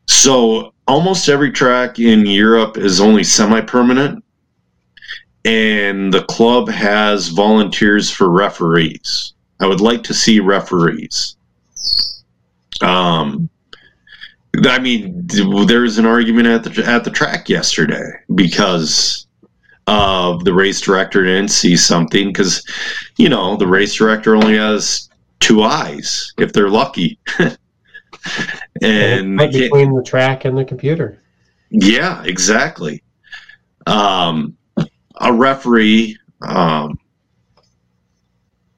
So almost every track in Europe is only semi-permanent, and the club has volunteers for referees. I would like to see referees. Um, I mean, there was an argument at the at the track yesterday because of the race director didn't see something because, you know, the race director only has two eyes if they're lucky. and between the track and the computer. Yeah, exactly. Um, a referee um,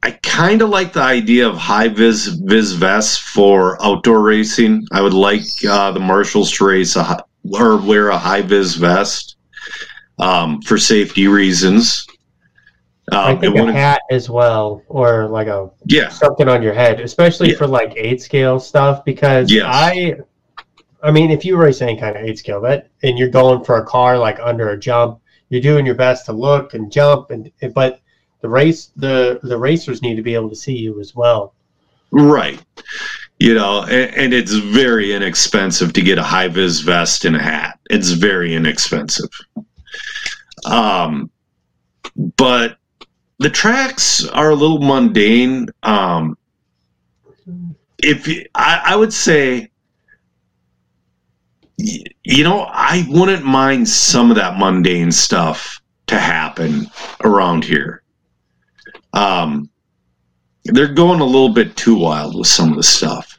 I kind of like the idea of high vis vis vests for outdoor racing. I would like uh, the marshals to race a, or wear a high vis vest um, for safety reasons. Um, I think a hat as well, or like a yeah something on your head, especially yeah. for like eight scale stuff. Because yes. I, I mean, if you race any kind of eight scale, that and you're going for a car like under a jump, you're doing your best to look and jump, and but the race the the racers need to be able to see you as well. Right. You know and, and it's very inexpensive to get a high vis vest and a hat. It's very inexpensive. Um but the tracks are a little mundane. Um if you, I, I would say you know i wouldn't mind some of that mundane stuff to happen around here um, they're going a little bit too wild with some of the stuff.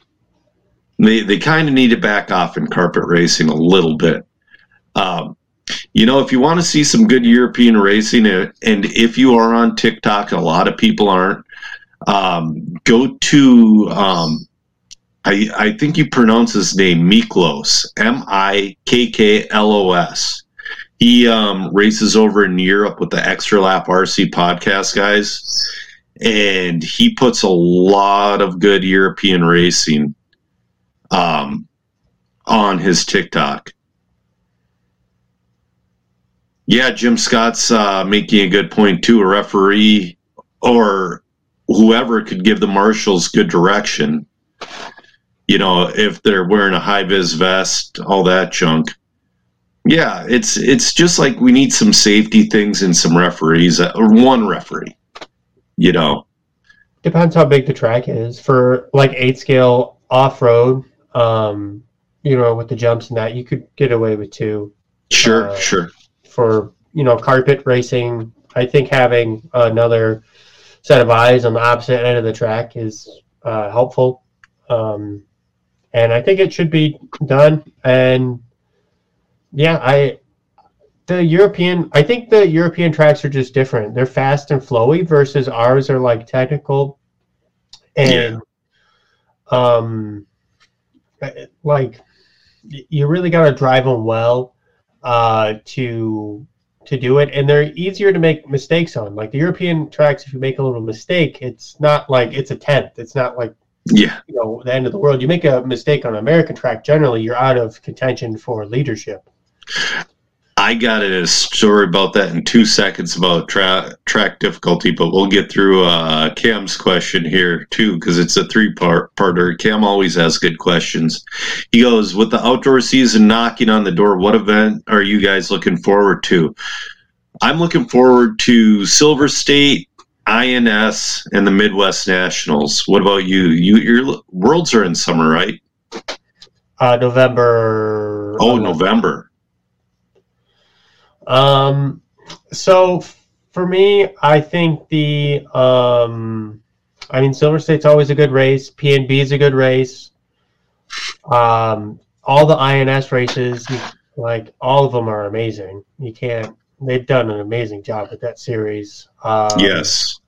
They they kind of need to back off in carpet racing a little bit. Um, you know, if you want to see some good European racing, uh, and if you are on TikTok, a lot of people aren't. Um, go to um, I I think you pronounce his name Miklos M I K K L O S. He um, races over in Europe with the Extra Lap RC podcast guys, and he puts a lot of good European racing um, on his TikTok. Yeah, Jim Scott's uh, making a good point too. A referee or whoever could give the marshals good direction. You know, if they're wearing a high vis vest, all that junk. Yeah, it's it's just like we need some safety things and some referees, uh, or one referee. You know, Depends how big the track is. For like eight scale off road, um, you know, with the jumps and that, you could get away with two. sure, Uh, sure. For you know, carpet racing, I think having another set of eyes on the opposite end of the track is uh, helpful. Um, and I think it should be done. And yeah, I the European I think the European tracks are just different. They're fast and flowy versus ours are like technical. And um like you really got to drive them well uh to to do it. And they're easier to make mistakes on. Like the european tracks if you make a little mistake it's not like it's a tenth. It's not like Yeah, you know the end of the world. You make a mistake on an american track generally you're out of contention for leadership I got a story about that in two seconds about tra- track difficulty, but we'll get through uh, Cam's question here too because it's a three part parter. Cam always has good questions. He goes, "With the outdoor season knocking on the door, what event are you guys looking forward to?" I'm looking forward to Silver State, INS, and the Midwest Nationals. What about you? You your worlds are in summer, right? uh november Oh, 11th. November. Um, so for me, I think the um, I mean Silver State's always a good race. PNB is a good race. Um, all the INS races, like all of them, are amazing. You can't. They've done an amazing job with that series. Um, yes.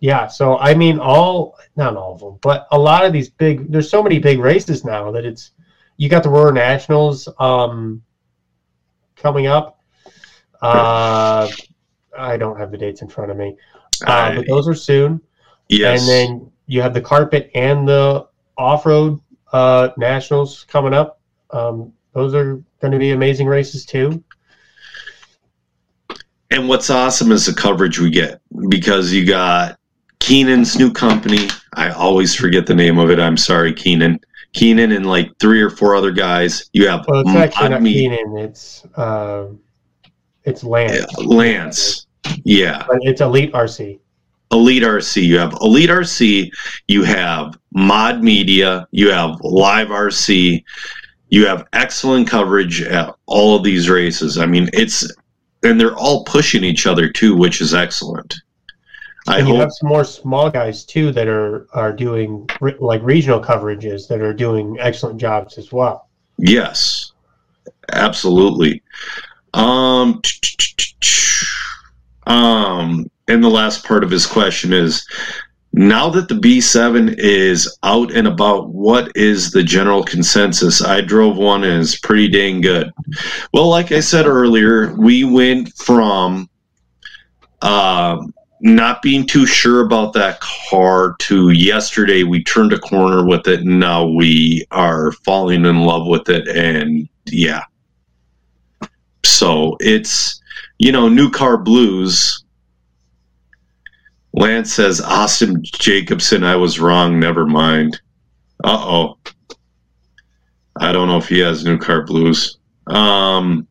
Yeah. So I mean, all not all of them, but a lot of these big. There's so many big races now that it's. You got the Roar Nationals um, coming up. Uh, I don't have the dates in front of me, uh, but those are soon. yes. And then you have the carpet and the off-road uh, nationals coming up. Um, those are going to be amazing races too. And what's awesome is the coverage we get because you got Keenan's new company. I always forget the name of it. I'm sorry, Keenan. Keenan and like three or four other guys. You have Well, it's actually not Keenan. It's uh, it's Lance. Yeah, Lance. Yeah. But it's Elite RC. Elite RC. You have Elite RC. You have Mod Media. You have Live RC. You have excellent coverage at all of these races. I mean, it's and they're all pushing each other too, which is excellent. I and you have some more small guys too that are are doing re- like regional coverages that are doing excellent jobs as well. Yes, absolutely. Um, um, and the last part of his question is now that the B7 is out and about, what is the general consensus? I drove one and it's pretty dang good. Well, like I said earlier, we went from um, not being too sure about that car to yesterday we turned a corner with it. And now we are falling in love with it and yeah. So it's you know new car blues. Lance says austin jacobson i was wrong. Never mind. Uh-oh. I don't know if he has new car blues. Um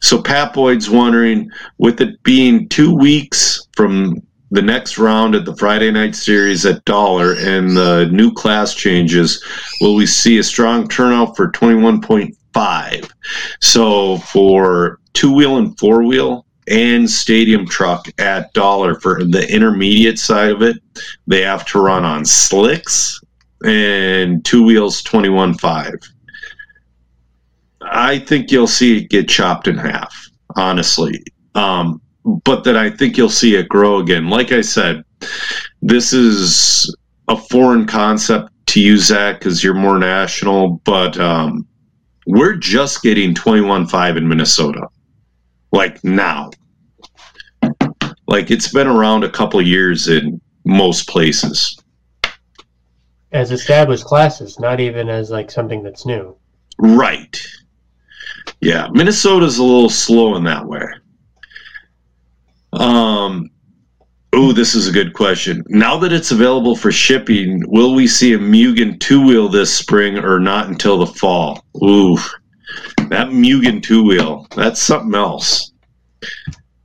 so Pat Boyd's wondering, with it being two weeks from the next round at the Friday night series at Dollar and the new class changes, will we see a strong turnout for 21.5? So for two wheel and four wheel and stadium truck at Dollar for the intermediate side of it, they have to run on slicks, and two wheels 21.5. I think you'll see it get chopped in half, honestly. Um, but then I think you'll see it grow again. Like I said, this is a foreign concept to you, Zac, because you're more national, but um, we're just getting 21 5 in Minnesota. Like now. Like it's been around a couple years in most places. As established classes, not even as like something that's new. Right. Yeah, Minnesota's a little slow in that way. Um, oh, this is a good question. Now that it's available for shipping, will we see a Mugen two wheel this spring or not until the fall? Ooh, that Mugen two wheel, that's something else.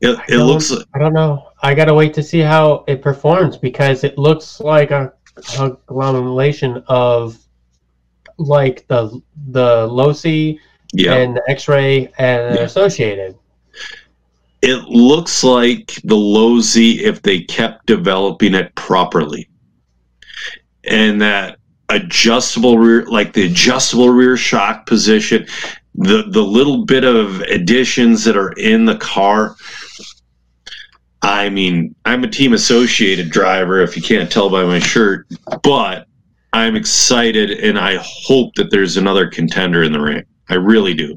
It, it looks. I don't know. I gotta wait to see how it performs because it looks like a, a agglomeration of like the the Losi Yeah. and the X-ray and Yeah. associated. it looks like the Losi if they kept developing it properly. And that adjustable rear like the adjustable rear shock position, the the little bit of additions that are in the car. I mean, I'm a team associated driver if you can't tell by my shirt, but I'm excited and I hope that there's another contender in the ring. I really do.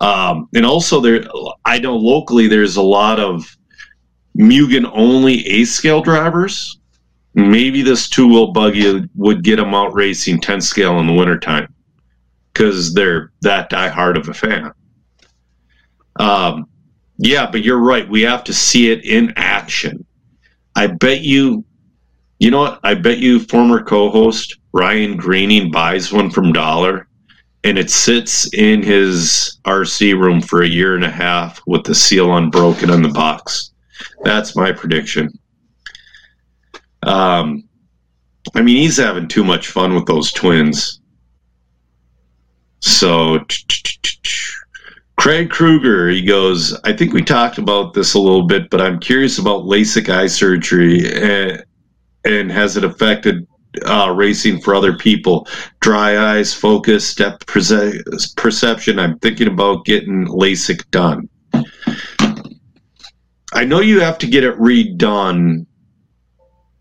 Um, and also, there, I know locally there's a lot of Mugen only A scale drivers. Maybe this two wheel buggy would get them out racing 10 scale in the wintertime because they're that diehard of a fan. Um, yeah, but you're right. We have to see it in action. I bet you, you know what? I bet you former co host Ryan Greening buys one from Dollar and it sits in his RC room for a year and a half with the seal unbroken on the box. That's my prediction. Um, I mean, he's having too much fun with those twins. So, Craig Kruger, he goes, I think we talked about this a little bit, but I'm curious about LASIK eye surgery and, and has it affected uh, racing for other people? Dry eyes, focus, depth perce- perception. I'm thinking about getting LASIK done. I know you have to get it redone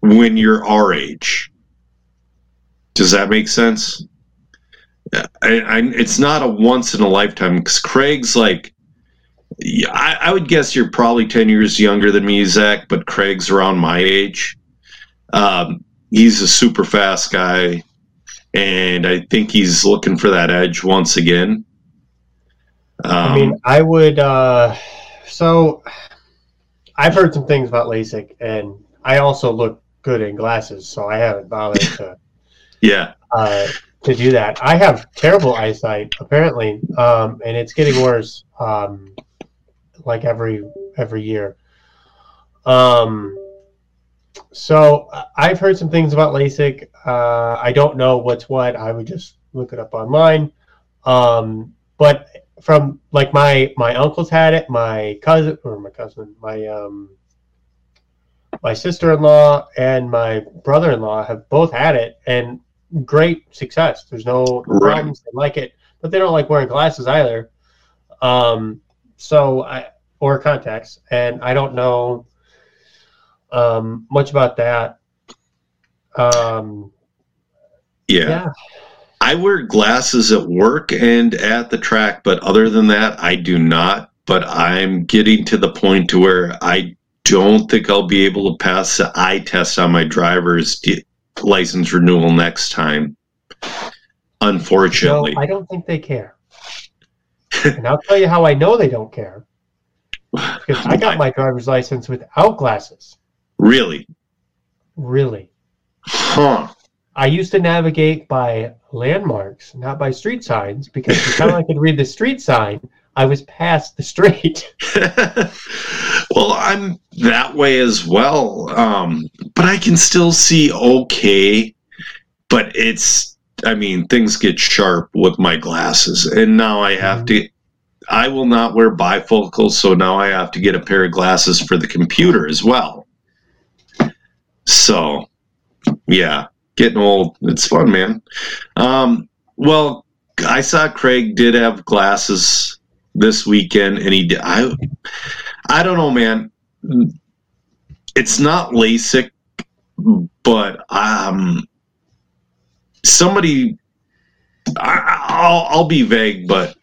when you're our age. Does that make sense? I, I, it's not a once in a lifetime because Craig's like, I, I would guess you're probably 10 years younger than me, Zac, but Craig's around my age. Um, he's a super fast guy, and I think he's looking for that edge once again. Um, I mean, I would. Uh, so, I've heard some things about LASIK, and I also look good in glasses, so I haven't bothered to yeah, uh, to do that. I have terrible eyesight, apparently, um, and it's getting worse, um, like every every year. Um, so uh, I've heard some things about LASIK. Uh, I don't know what's what. I would just look it up online. Um, but from like my my uncles had it, my cousin or my cousin, my um, my sister-in-law and my brother-in-law have both had it, and great success. There's no Right. problems. They like it, but they don't like wearing glasses either. Um, so I or contacts, and I don't know um, much about that. Um, yeah, yeah, I wear glasses at work and at the track, but other than that, I do not. But I'm getting to the point to where I don't think I'll be able to pass the eye test on my driver's license renewal next time. no, Unfortunately, I don't think they care. and I'll tell you how I know they don't care. Because I got my driver's license without glasses. Really, Really. huh? I used to navigate by landmarks, not by street signs, because by the time I could read the street sign, I was past the street. well, I'm that way as well. Um, but I can still see okay. But it's, I mean, things get sharp with my glasses. And now I have to, I will not wear bifocals. So now I have to get a pair of glasses for the computer as well. So, yeah. getting old. It's fun, man. Um, well, I saw Craig did have glasses this weekend, and he did. I, I don't know, man. It's not LASIK, but um, somebody. I, I'll I'll be vague, but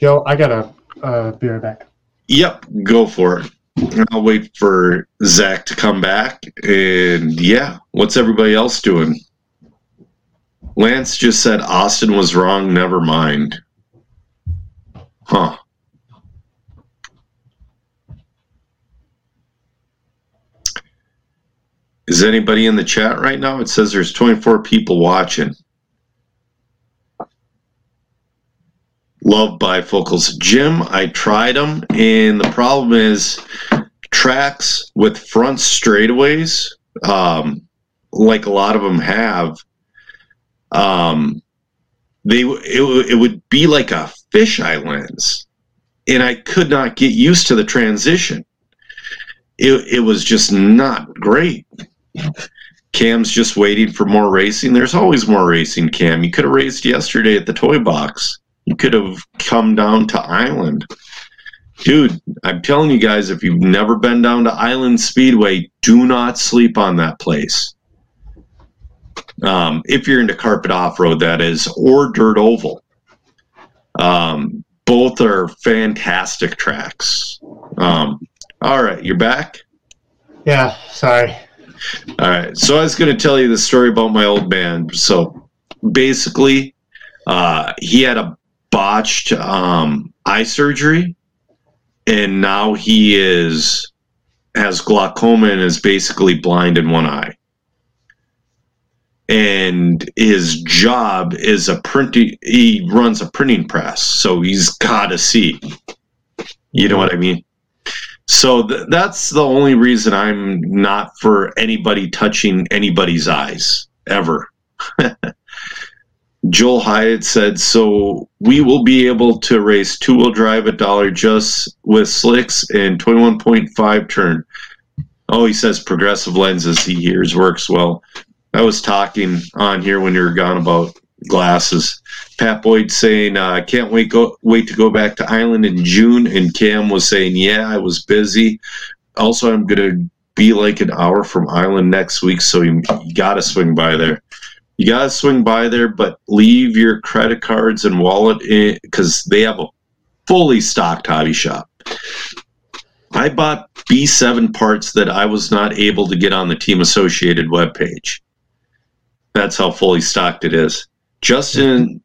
Yo, I got a uh, be right back. Yep, go for it. I'll wait for Zac to come back. And yeah, what's everybody else doing? Lance just said Austin was wrong. Never mind. Huh. Is anybody in the chat right now? It says there's 24 people watching. Love bifocals. Jim, I tried them, and the problem is tracks with front straightaways, um, like a lot of them have, um, they it, it would be like a fisheye lens, and I could not get used to the transition. It, it was just not great. Cam's just waiting for more racing. There's always more racing, Cam. You could have raced yesterday at the toy box you could have come down to Island. Dude, I'm telling you guys, if you've never been down to Island Speedway, do not sleep on that place. Um, if you're into carpet off road, that is, or dirt oval. Um, both are fantastic tracks. Um, all right, you're back? Yeah, sorry. All right, so I was going to tell you the story about my old man. So basically, uh, he had a botched um, eye surgery, and now he is has glaucoma and is basically blind in one eye. And his job is a printing. He runs a printing press, so he's got to see. You know what I mean? So th- that's the only reason I'm not for anybody touching anybody's eyes ever. Joel Hyatt said, so we will be able to race two wheel drive at Dollar Just with slicks and 21.5 turn. Oh, he says progressive lenses he hears works well. I was talking on here when you were gone about glasses. Pat Boyd saying, I uh, can't wait go wait to go back to Island in June. And Cam was saying, yeah, I was busy. Also, I'm going to be like an hour from Island next week, so you, you got to swing by there you gotta swing by there, but leave your credit cards and wallet in because they have a fully stocked hobby shop. I bought B7 parts that I was not able to get on the Team Associated webpage. That's how fully stocked it is. Justin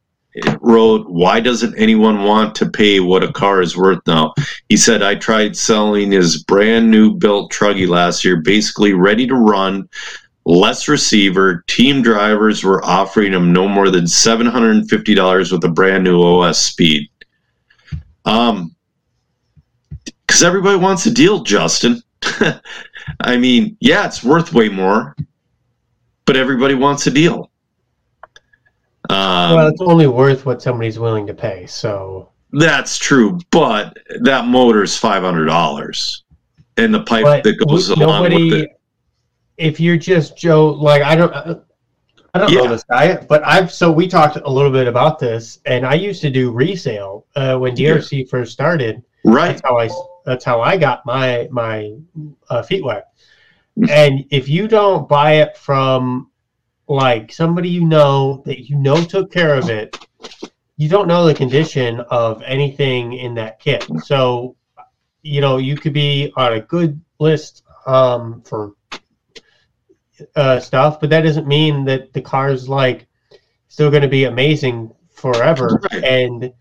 wrote, Why doesn't anyone want to pay what a car is worth now? He said, I tried selling his brand new built truggy last year, basically ready to run less receiver. Team drivers were offering him no more than $750 with a brand new OS speed. Um, because everybody wants a deal, Justin. I mean, yeah, it's worth way more, but everybody wants a deal. Um, well, it's only worth what somebody's willing to pay. So that's true, but that motor is five hundred dollars, and the pipe that goes along with it if you're just Joe, like I don't, I don't yeah. know this guy, but I've so we talked a little bit about this, and I used to do resale uh, when DRC yeah. first started. Right. That's how I. That's how I got my my uh, feet wet. and if you don't buy it from like somebody you know that you know took care of it, you don't know the condition of anything in that kit. So, you know, you could be on a good list um, for uh, stuff, but that doesn't mean that the car's like still going to be amazing forever. Right. And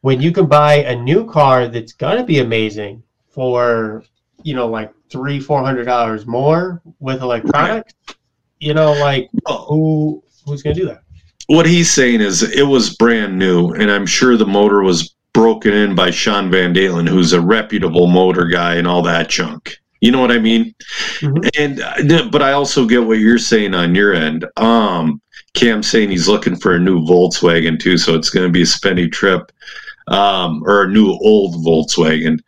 when you can buy a new car that's going to be amazing for you know like three four hundred dollars more with electronics, right. you know like who who's going to do that? What he's saying is it was brand new, and I'm sure the motor was broken in by Sean Van Dalen, who's a reputable motor guy and all that junk. You know what I mean? Mm-hmm. And uh, but I also get what you're saying on your end. Um, Cam saying he's looking for a new Volkswagen too, so it's going to be a spendy trip, um, or a new old Volkswagen.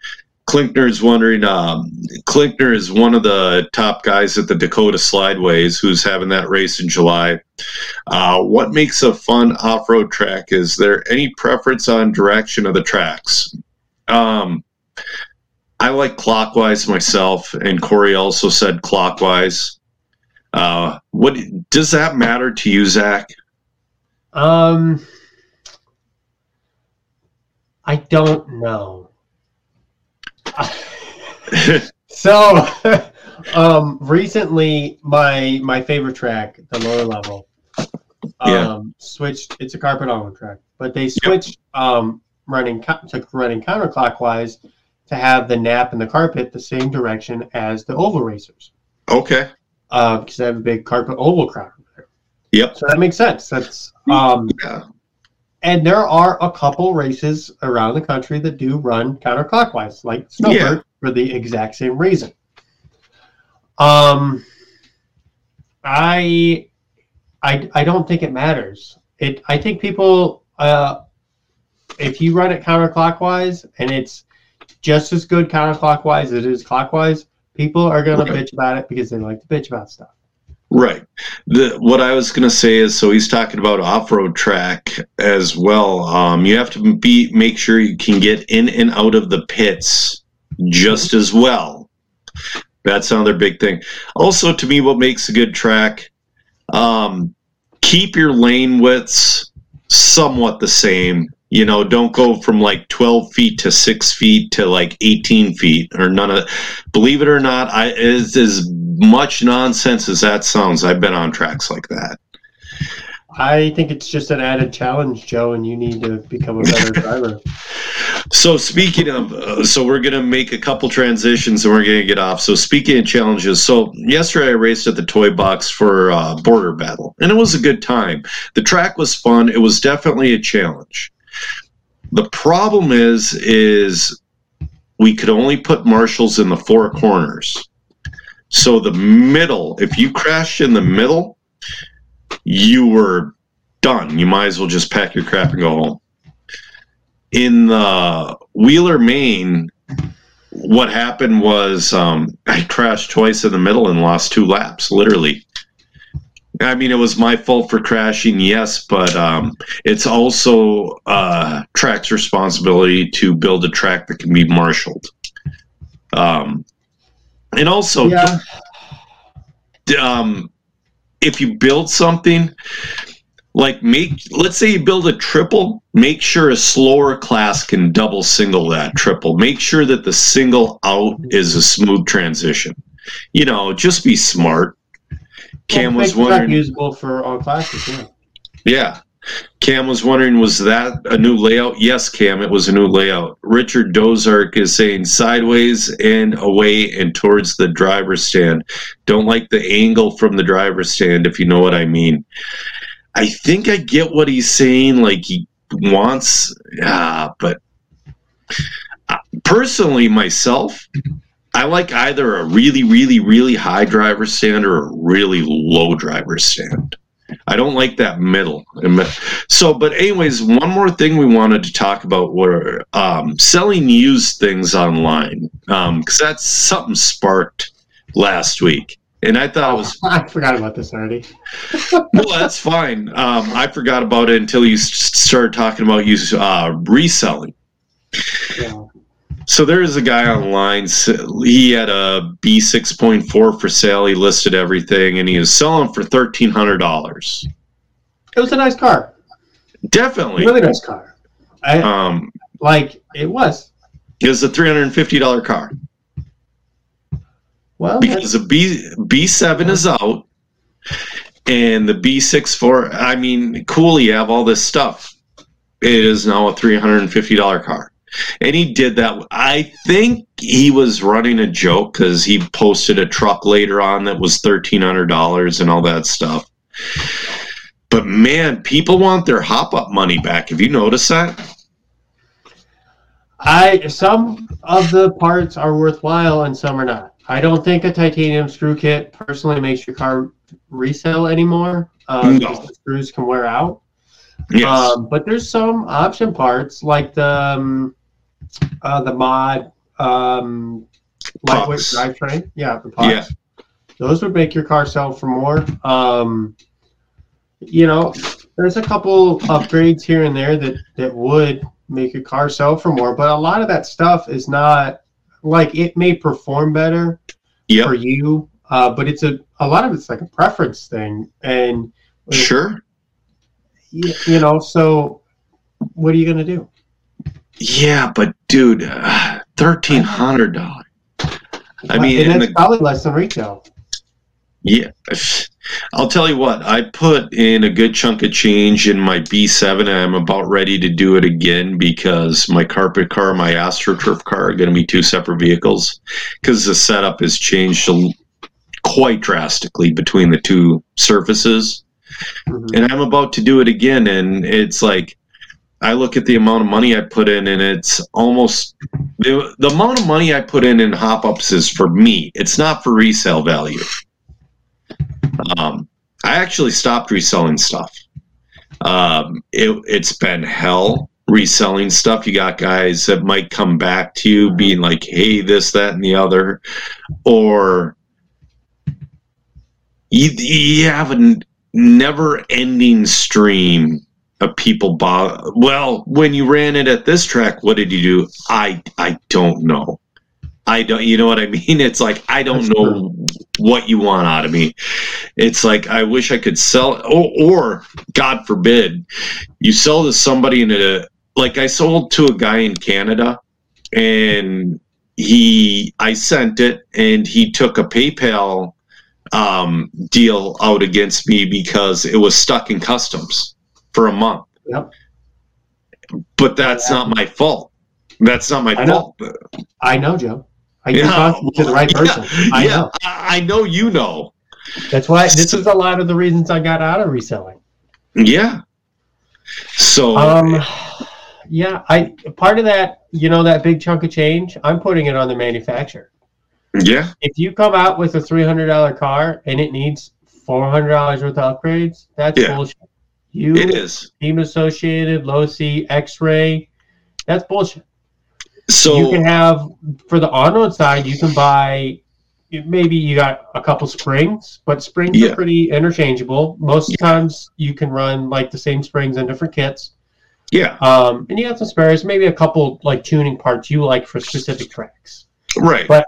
Klinkner's wondering. Um, Klinkner is one of the top guys at the Dakota Slideways, who's having that race in July. Uh, what makes a fun off-road track? Is there any preference on direction of the tracks? Um, I like clockwise myself, and Corey also said clockwise. Uh, what does that matter to you, Zac? Um, I don't know. so, um, recently, my my favorite track, the lower level, um, Yeah. switched. It's a carpet on-road track, but they switched um, running co- to running counterclockwise to have the nap and the carpet the same direction as the oval racers, okay. uh, because they have a big carpet oval crowd over there. Yep. So that makes sense. That's um, Yeah. and there are a couple races around the country that do run counterclockwise, like Snowbird, Yeah. for the exact same reason. Um, I, I, I don't think it matters. It. I think people, uh, if you run it counterclockwise and it's just as good counterclockwise as it is clockwise, people are gonna Right. bitch about it because they like to bitch about stuff. Right. The what I was going to say is, so he's talking about off-road track as well. Um, you have to be make sure you can get in and out of the pits just as well. That's another big thing. Also, to me, what makes a good track, um, keep your lane widths somewhat the same. You know, don't go from like 12 feet to six feet to like 18 feet or none of. Believe it or not, I is as much nonsense as that sounds. I've been on tracks like that. I think it's just an added challenge, Joe, and you need to become a better driver. So speaking of, uh, so we're gonna make a couple transitions and we're gonna get off. So speaking of challenges, so yesterday I raced at the Toy Box for uh, Border Battle, and it was a good time. The track was fun. It was definitely a challenge. The problem is, is we could only put marshals in the four corners. So the middle, if you crashed in the middle, you were done. You might as well just pack your crap and go home in the Wheeler, Maine, what happened was um, I crashed twice in the middle and lost two laps, literally. I mean, it was my fault for crashing, yes, but um, it's also uh, track's responsibility to build a track that can be marshaled. Um, and also, yeah, um, if you build something like make let's say you build a triple make sure a slower class can double single that triple. Make sure that the single out is a smooth transition. You know just be smart cam was make the track wondering usable for all classes. Yeah. yeah cam was wondering was that a new layout yes cam it was a new layout richard dozark is saying sideways and away and towards the driver's stand don't like the angle from the driver's stand if you know what i mean i think i get what he's saying like he wants yeah but uh, personally myself i like either a really really really high driver stand or a really low driver stand I don't like that middle. So, but anyways, one more thing we wanted to talk about were um, selling used things online because that's something sparked last week, and I thought it was I forgot about this already. well. That's fine. Um, I forgot about it until you started talking about you uh, reselling. Yeah. So there is a guy online. He had a B six point four for sale. He listed everything, and he was selling for thirteen hundred dollars. It was a nice car. Definitely. Really nice car. I, Um, like it was. it was a three hundred and fifty dollar car Well, because the B B seven is out, and the B six four. I mean, cool. You have all this stuff. It is now a three hundred and fifty dollar car, and he did that. I think he was running a joke because he posted a truck later on that was thirteen hundred dollars and all that stuff. But man, people want their hop up money back. Have you noticed that? I some of the parts are worthwhile and some are not. I don't think a titanium screw kit personally makes your car resell anymore um, No. because the screws can wear out. Yes. Um, but there's some option parts like the um, uh, the mod um, lightweight drivetrain. Yeah, the pucks. Yeah. Those would make your car sell for more. Um, you know, there's a couple upgrades here and there that that would make your car sell for more, but a lot of that stuff is not like it may perform better Yep. for you, uh, but it's a a lot of it's like a preference thing, and Sure. you, you know, so what are you gonna do? Yeah, but dude, uh, thirteen hundred dollars. I mean, and that's the- probably less than retail. Yeah, I'll tell you what. I put in a good chunk of change in my B7, and I'm about ready to do it again because my carpet car, my AstroTurf car, are going to be two separate vehicles because the setup has changed quite drastically between the two surfaces. Mhm. and I'm about to do it again. And it's like, I look at the amount of money I put in, and it's almost the, the amount of money I put in in hop ups is for me. It's not for resale value. Um, I actually stopped reselling stuff. Um, it, it's been hell reselling stuff. You got guys that might come back to you being like, hey, this, that, and the other. Or you, you have a never ending stream of people buy. Well, when you ran it at this track, what did you do? I I don't know. I don't. You know what I mean? It's like I don't That's know what you want out of me. It's like I wish I could sell. Or, or God forbid, you sell to somebody in a like I sold to a guy in Canada, and he I sent it, and he took a PayPal um, deal out against me because it was stuck in customs for a month. Yep. But that's Yeah. not my fault. That's not my I know. fault. I know, Joe. I Yeah. to the right person. I yeah, know. I, I know you know. That's why this is a lot of the reasons I got out of reselling. Yeah. So Um, yeah, I part of that, you know, that big chunk of change, I'm putting it on the manufacturer. yeah, If you come out with a three hundred dollar car and it needs four hundred dollars worth of upgrades, that's Yeah. bullshit. You it is. team associated, Losi, X ray, that's bullshit. So you can have for the on-road side, you can buy maybe you got a couple springs, but springs Yeah. are pretty interchangeable. Most times you can run like the same springs in different kits. yeah, Um, and you got some spares, maybe a couple like tuning parts you like for specific tracks. right. But-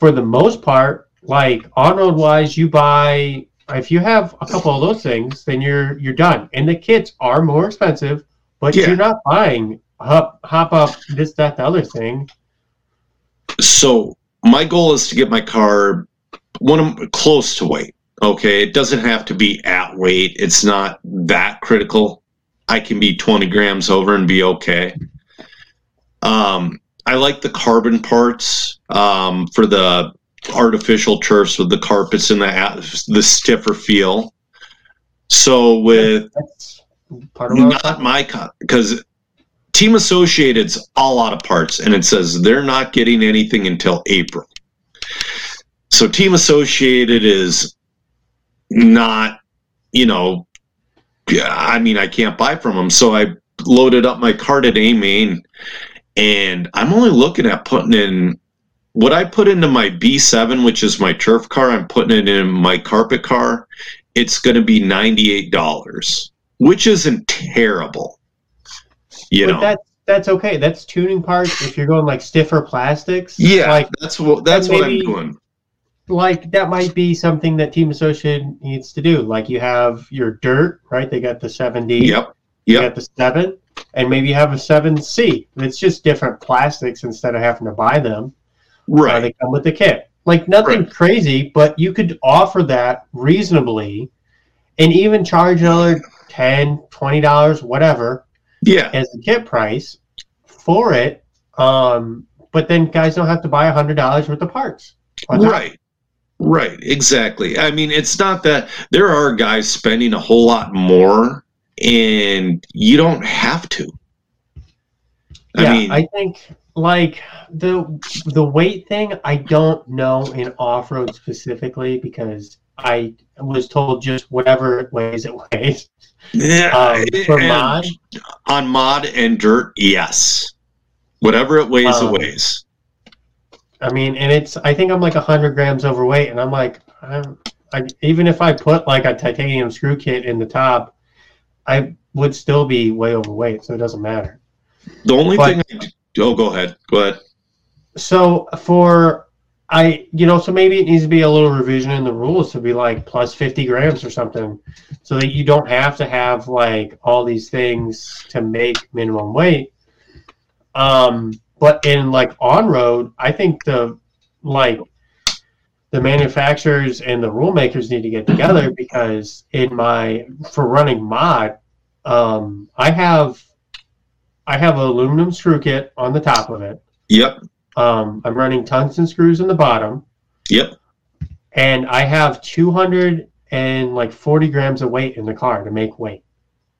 For the most part, like on-road wise, you buy if you have a couple of those things, then you're you're done. And the kits are more expensive, but Yeah. you're not buying hop hop up this that the other thing. so my goal is to get my car one of close to weight. Okay, it doesn't have to be at weight. It's not that critical. I can be 20 grams over and be okay. Um, I like the carbon parts um, for the artificial turfs with the carpets and the the stiffer feel. So with That's part of not my because Team Associated's all out of parts, and it says they're not getting anything until April. So Team Associated is not, you know, I mean, I can't buy from them. So I loaded up my cart at A Main, and I'm only looking at putting in what I put into my B7, which is my turf car. I'm putting it in my carpet car. It's going to be $98, which isn't terrible. You but know, that's that's okay. That's tuning parts. If you're going like stiffer plastics, yeah, like that's what that's what I'm doing. like that might be something that Team Associated needs to do. Like you have your dirt, right? They got the seven D. Yep, You yep. got the seven, and maybe you have a seven C. It's just different plastics instead of having to buy them. Uh, right. they come with the kit. Like nothing Right. crazy, but you could offer that reasonably, and even charge another 10 20 dollars, whatever, Yeah, as the kit price for it. Um, but then guys don't have to buy a hundred dollars worth of parts. right. Right, exactly. I mean, it's not that there are guys spending a whole lot more, and you don't have to. I yeah, mean, I think like the the weight thing. I don't know in off road specifically because I was told just whatever it weighs, it weighs. yeah, Um, for mod, on mod and dirt, yes. Whatever it weighs, Um, it weighs. I mean, and it's I think I'm like hundred grams overweight, and I'm like, I'm, I, even if I put like a titanium screw kit in the top, I would still be way overweight, so it doesn't matter. The only But- thing. I, oh, go ahead. Go ahead. So for I, you know, so maybe it needs to be a little revision in the rules to be like plus 50 grams or something, so that you don't have to have like all these things to make minimum weight. Um, but in like on road, I think the like the manufacturers and the rule makers need to get together because in my for running mod, um, I have I have an aluminum screw kit on the top of it. Yep. Um, I'm running tungsten screws in the bottom, Yep. and I have 200 and like 40 grams of weight in the car to make weight.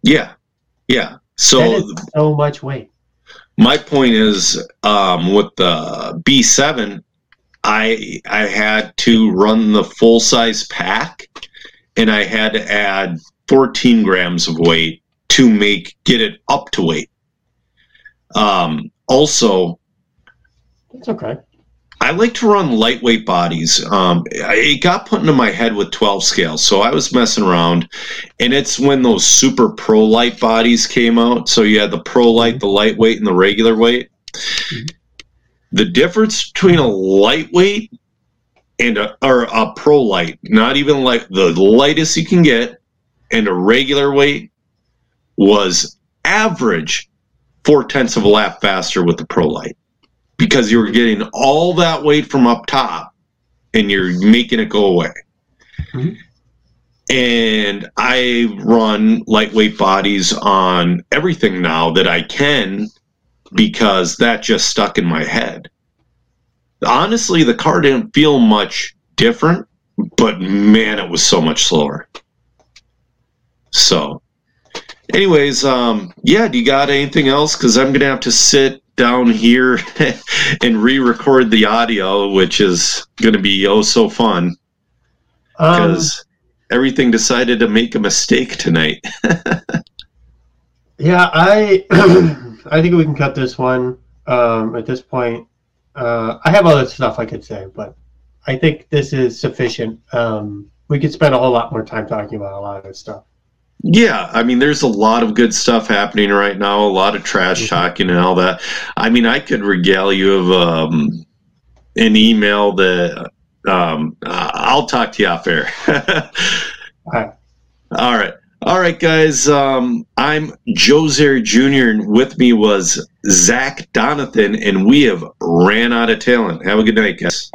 Yeah. Yeah. So so much weight. my point is um, with the B7, I I had to run the full size pack, and I had to add 14 grams of weight to make get it up to weight. Um, also, It's okay. I like to run lightweight bodies. Um, it got put into my head with 12 scales, so I was messing around, and it's when those super pro light bodies came out. So you had the pro light, the lightweight, and the regular weight. The difference between a lightweight and a or a pro light, not even like the lightest you can get, and a regular weight was average four tenths of a lap faster with the pro light because you're getting all that weight from up top and you're making it go away. Mhm. And I run lightweight bodies on everything now that I can because that just stuck in my head. Honestly, the car didn't feel much different, but man, it was so much slower. So, anyways, um, yeah, do you got anything else? Because I'm gonna have to sit down here and re-record the audio, which is gonna be oh so fun Um, because everything decided to make a mistake tonight. yeah, I I think we can cut this one um, at this point. Uh, I have other stuff I could say, but I think this is sufficient. Um, we could spend a whole lot more time talking about a lot of this stuff. Yeah, I mean, there's a lot of good stuff happening right now. A lot of trash Mhm. talking and all that. I mean, I could regale you of um, an email that um, I'll talk to you off air. right. All right. All right, guys. Um, I'm Joe Zer Jr., and with me was Zac Donathan, and we have ran out of talent. Have a good night, guys.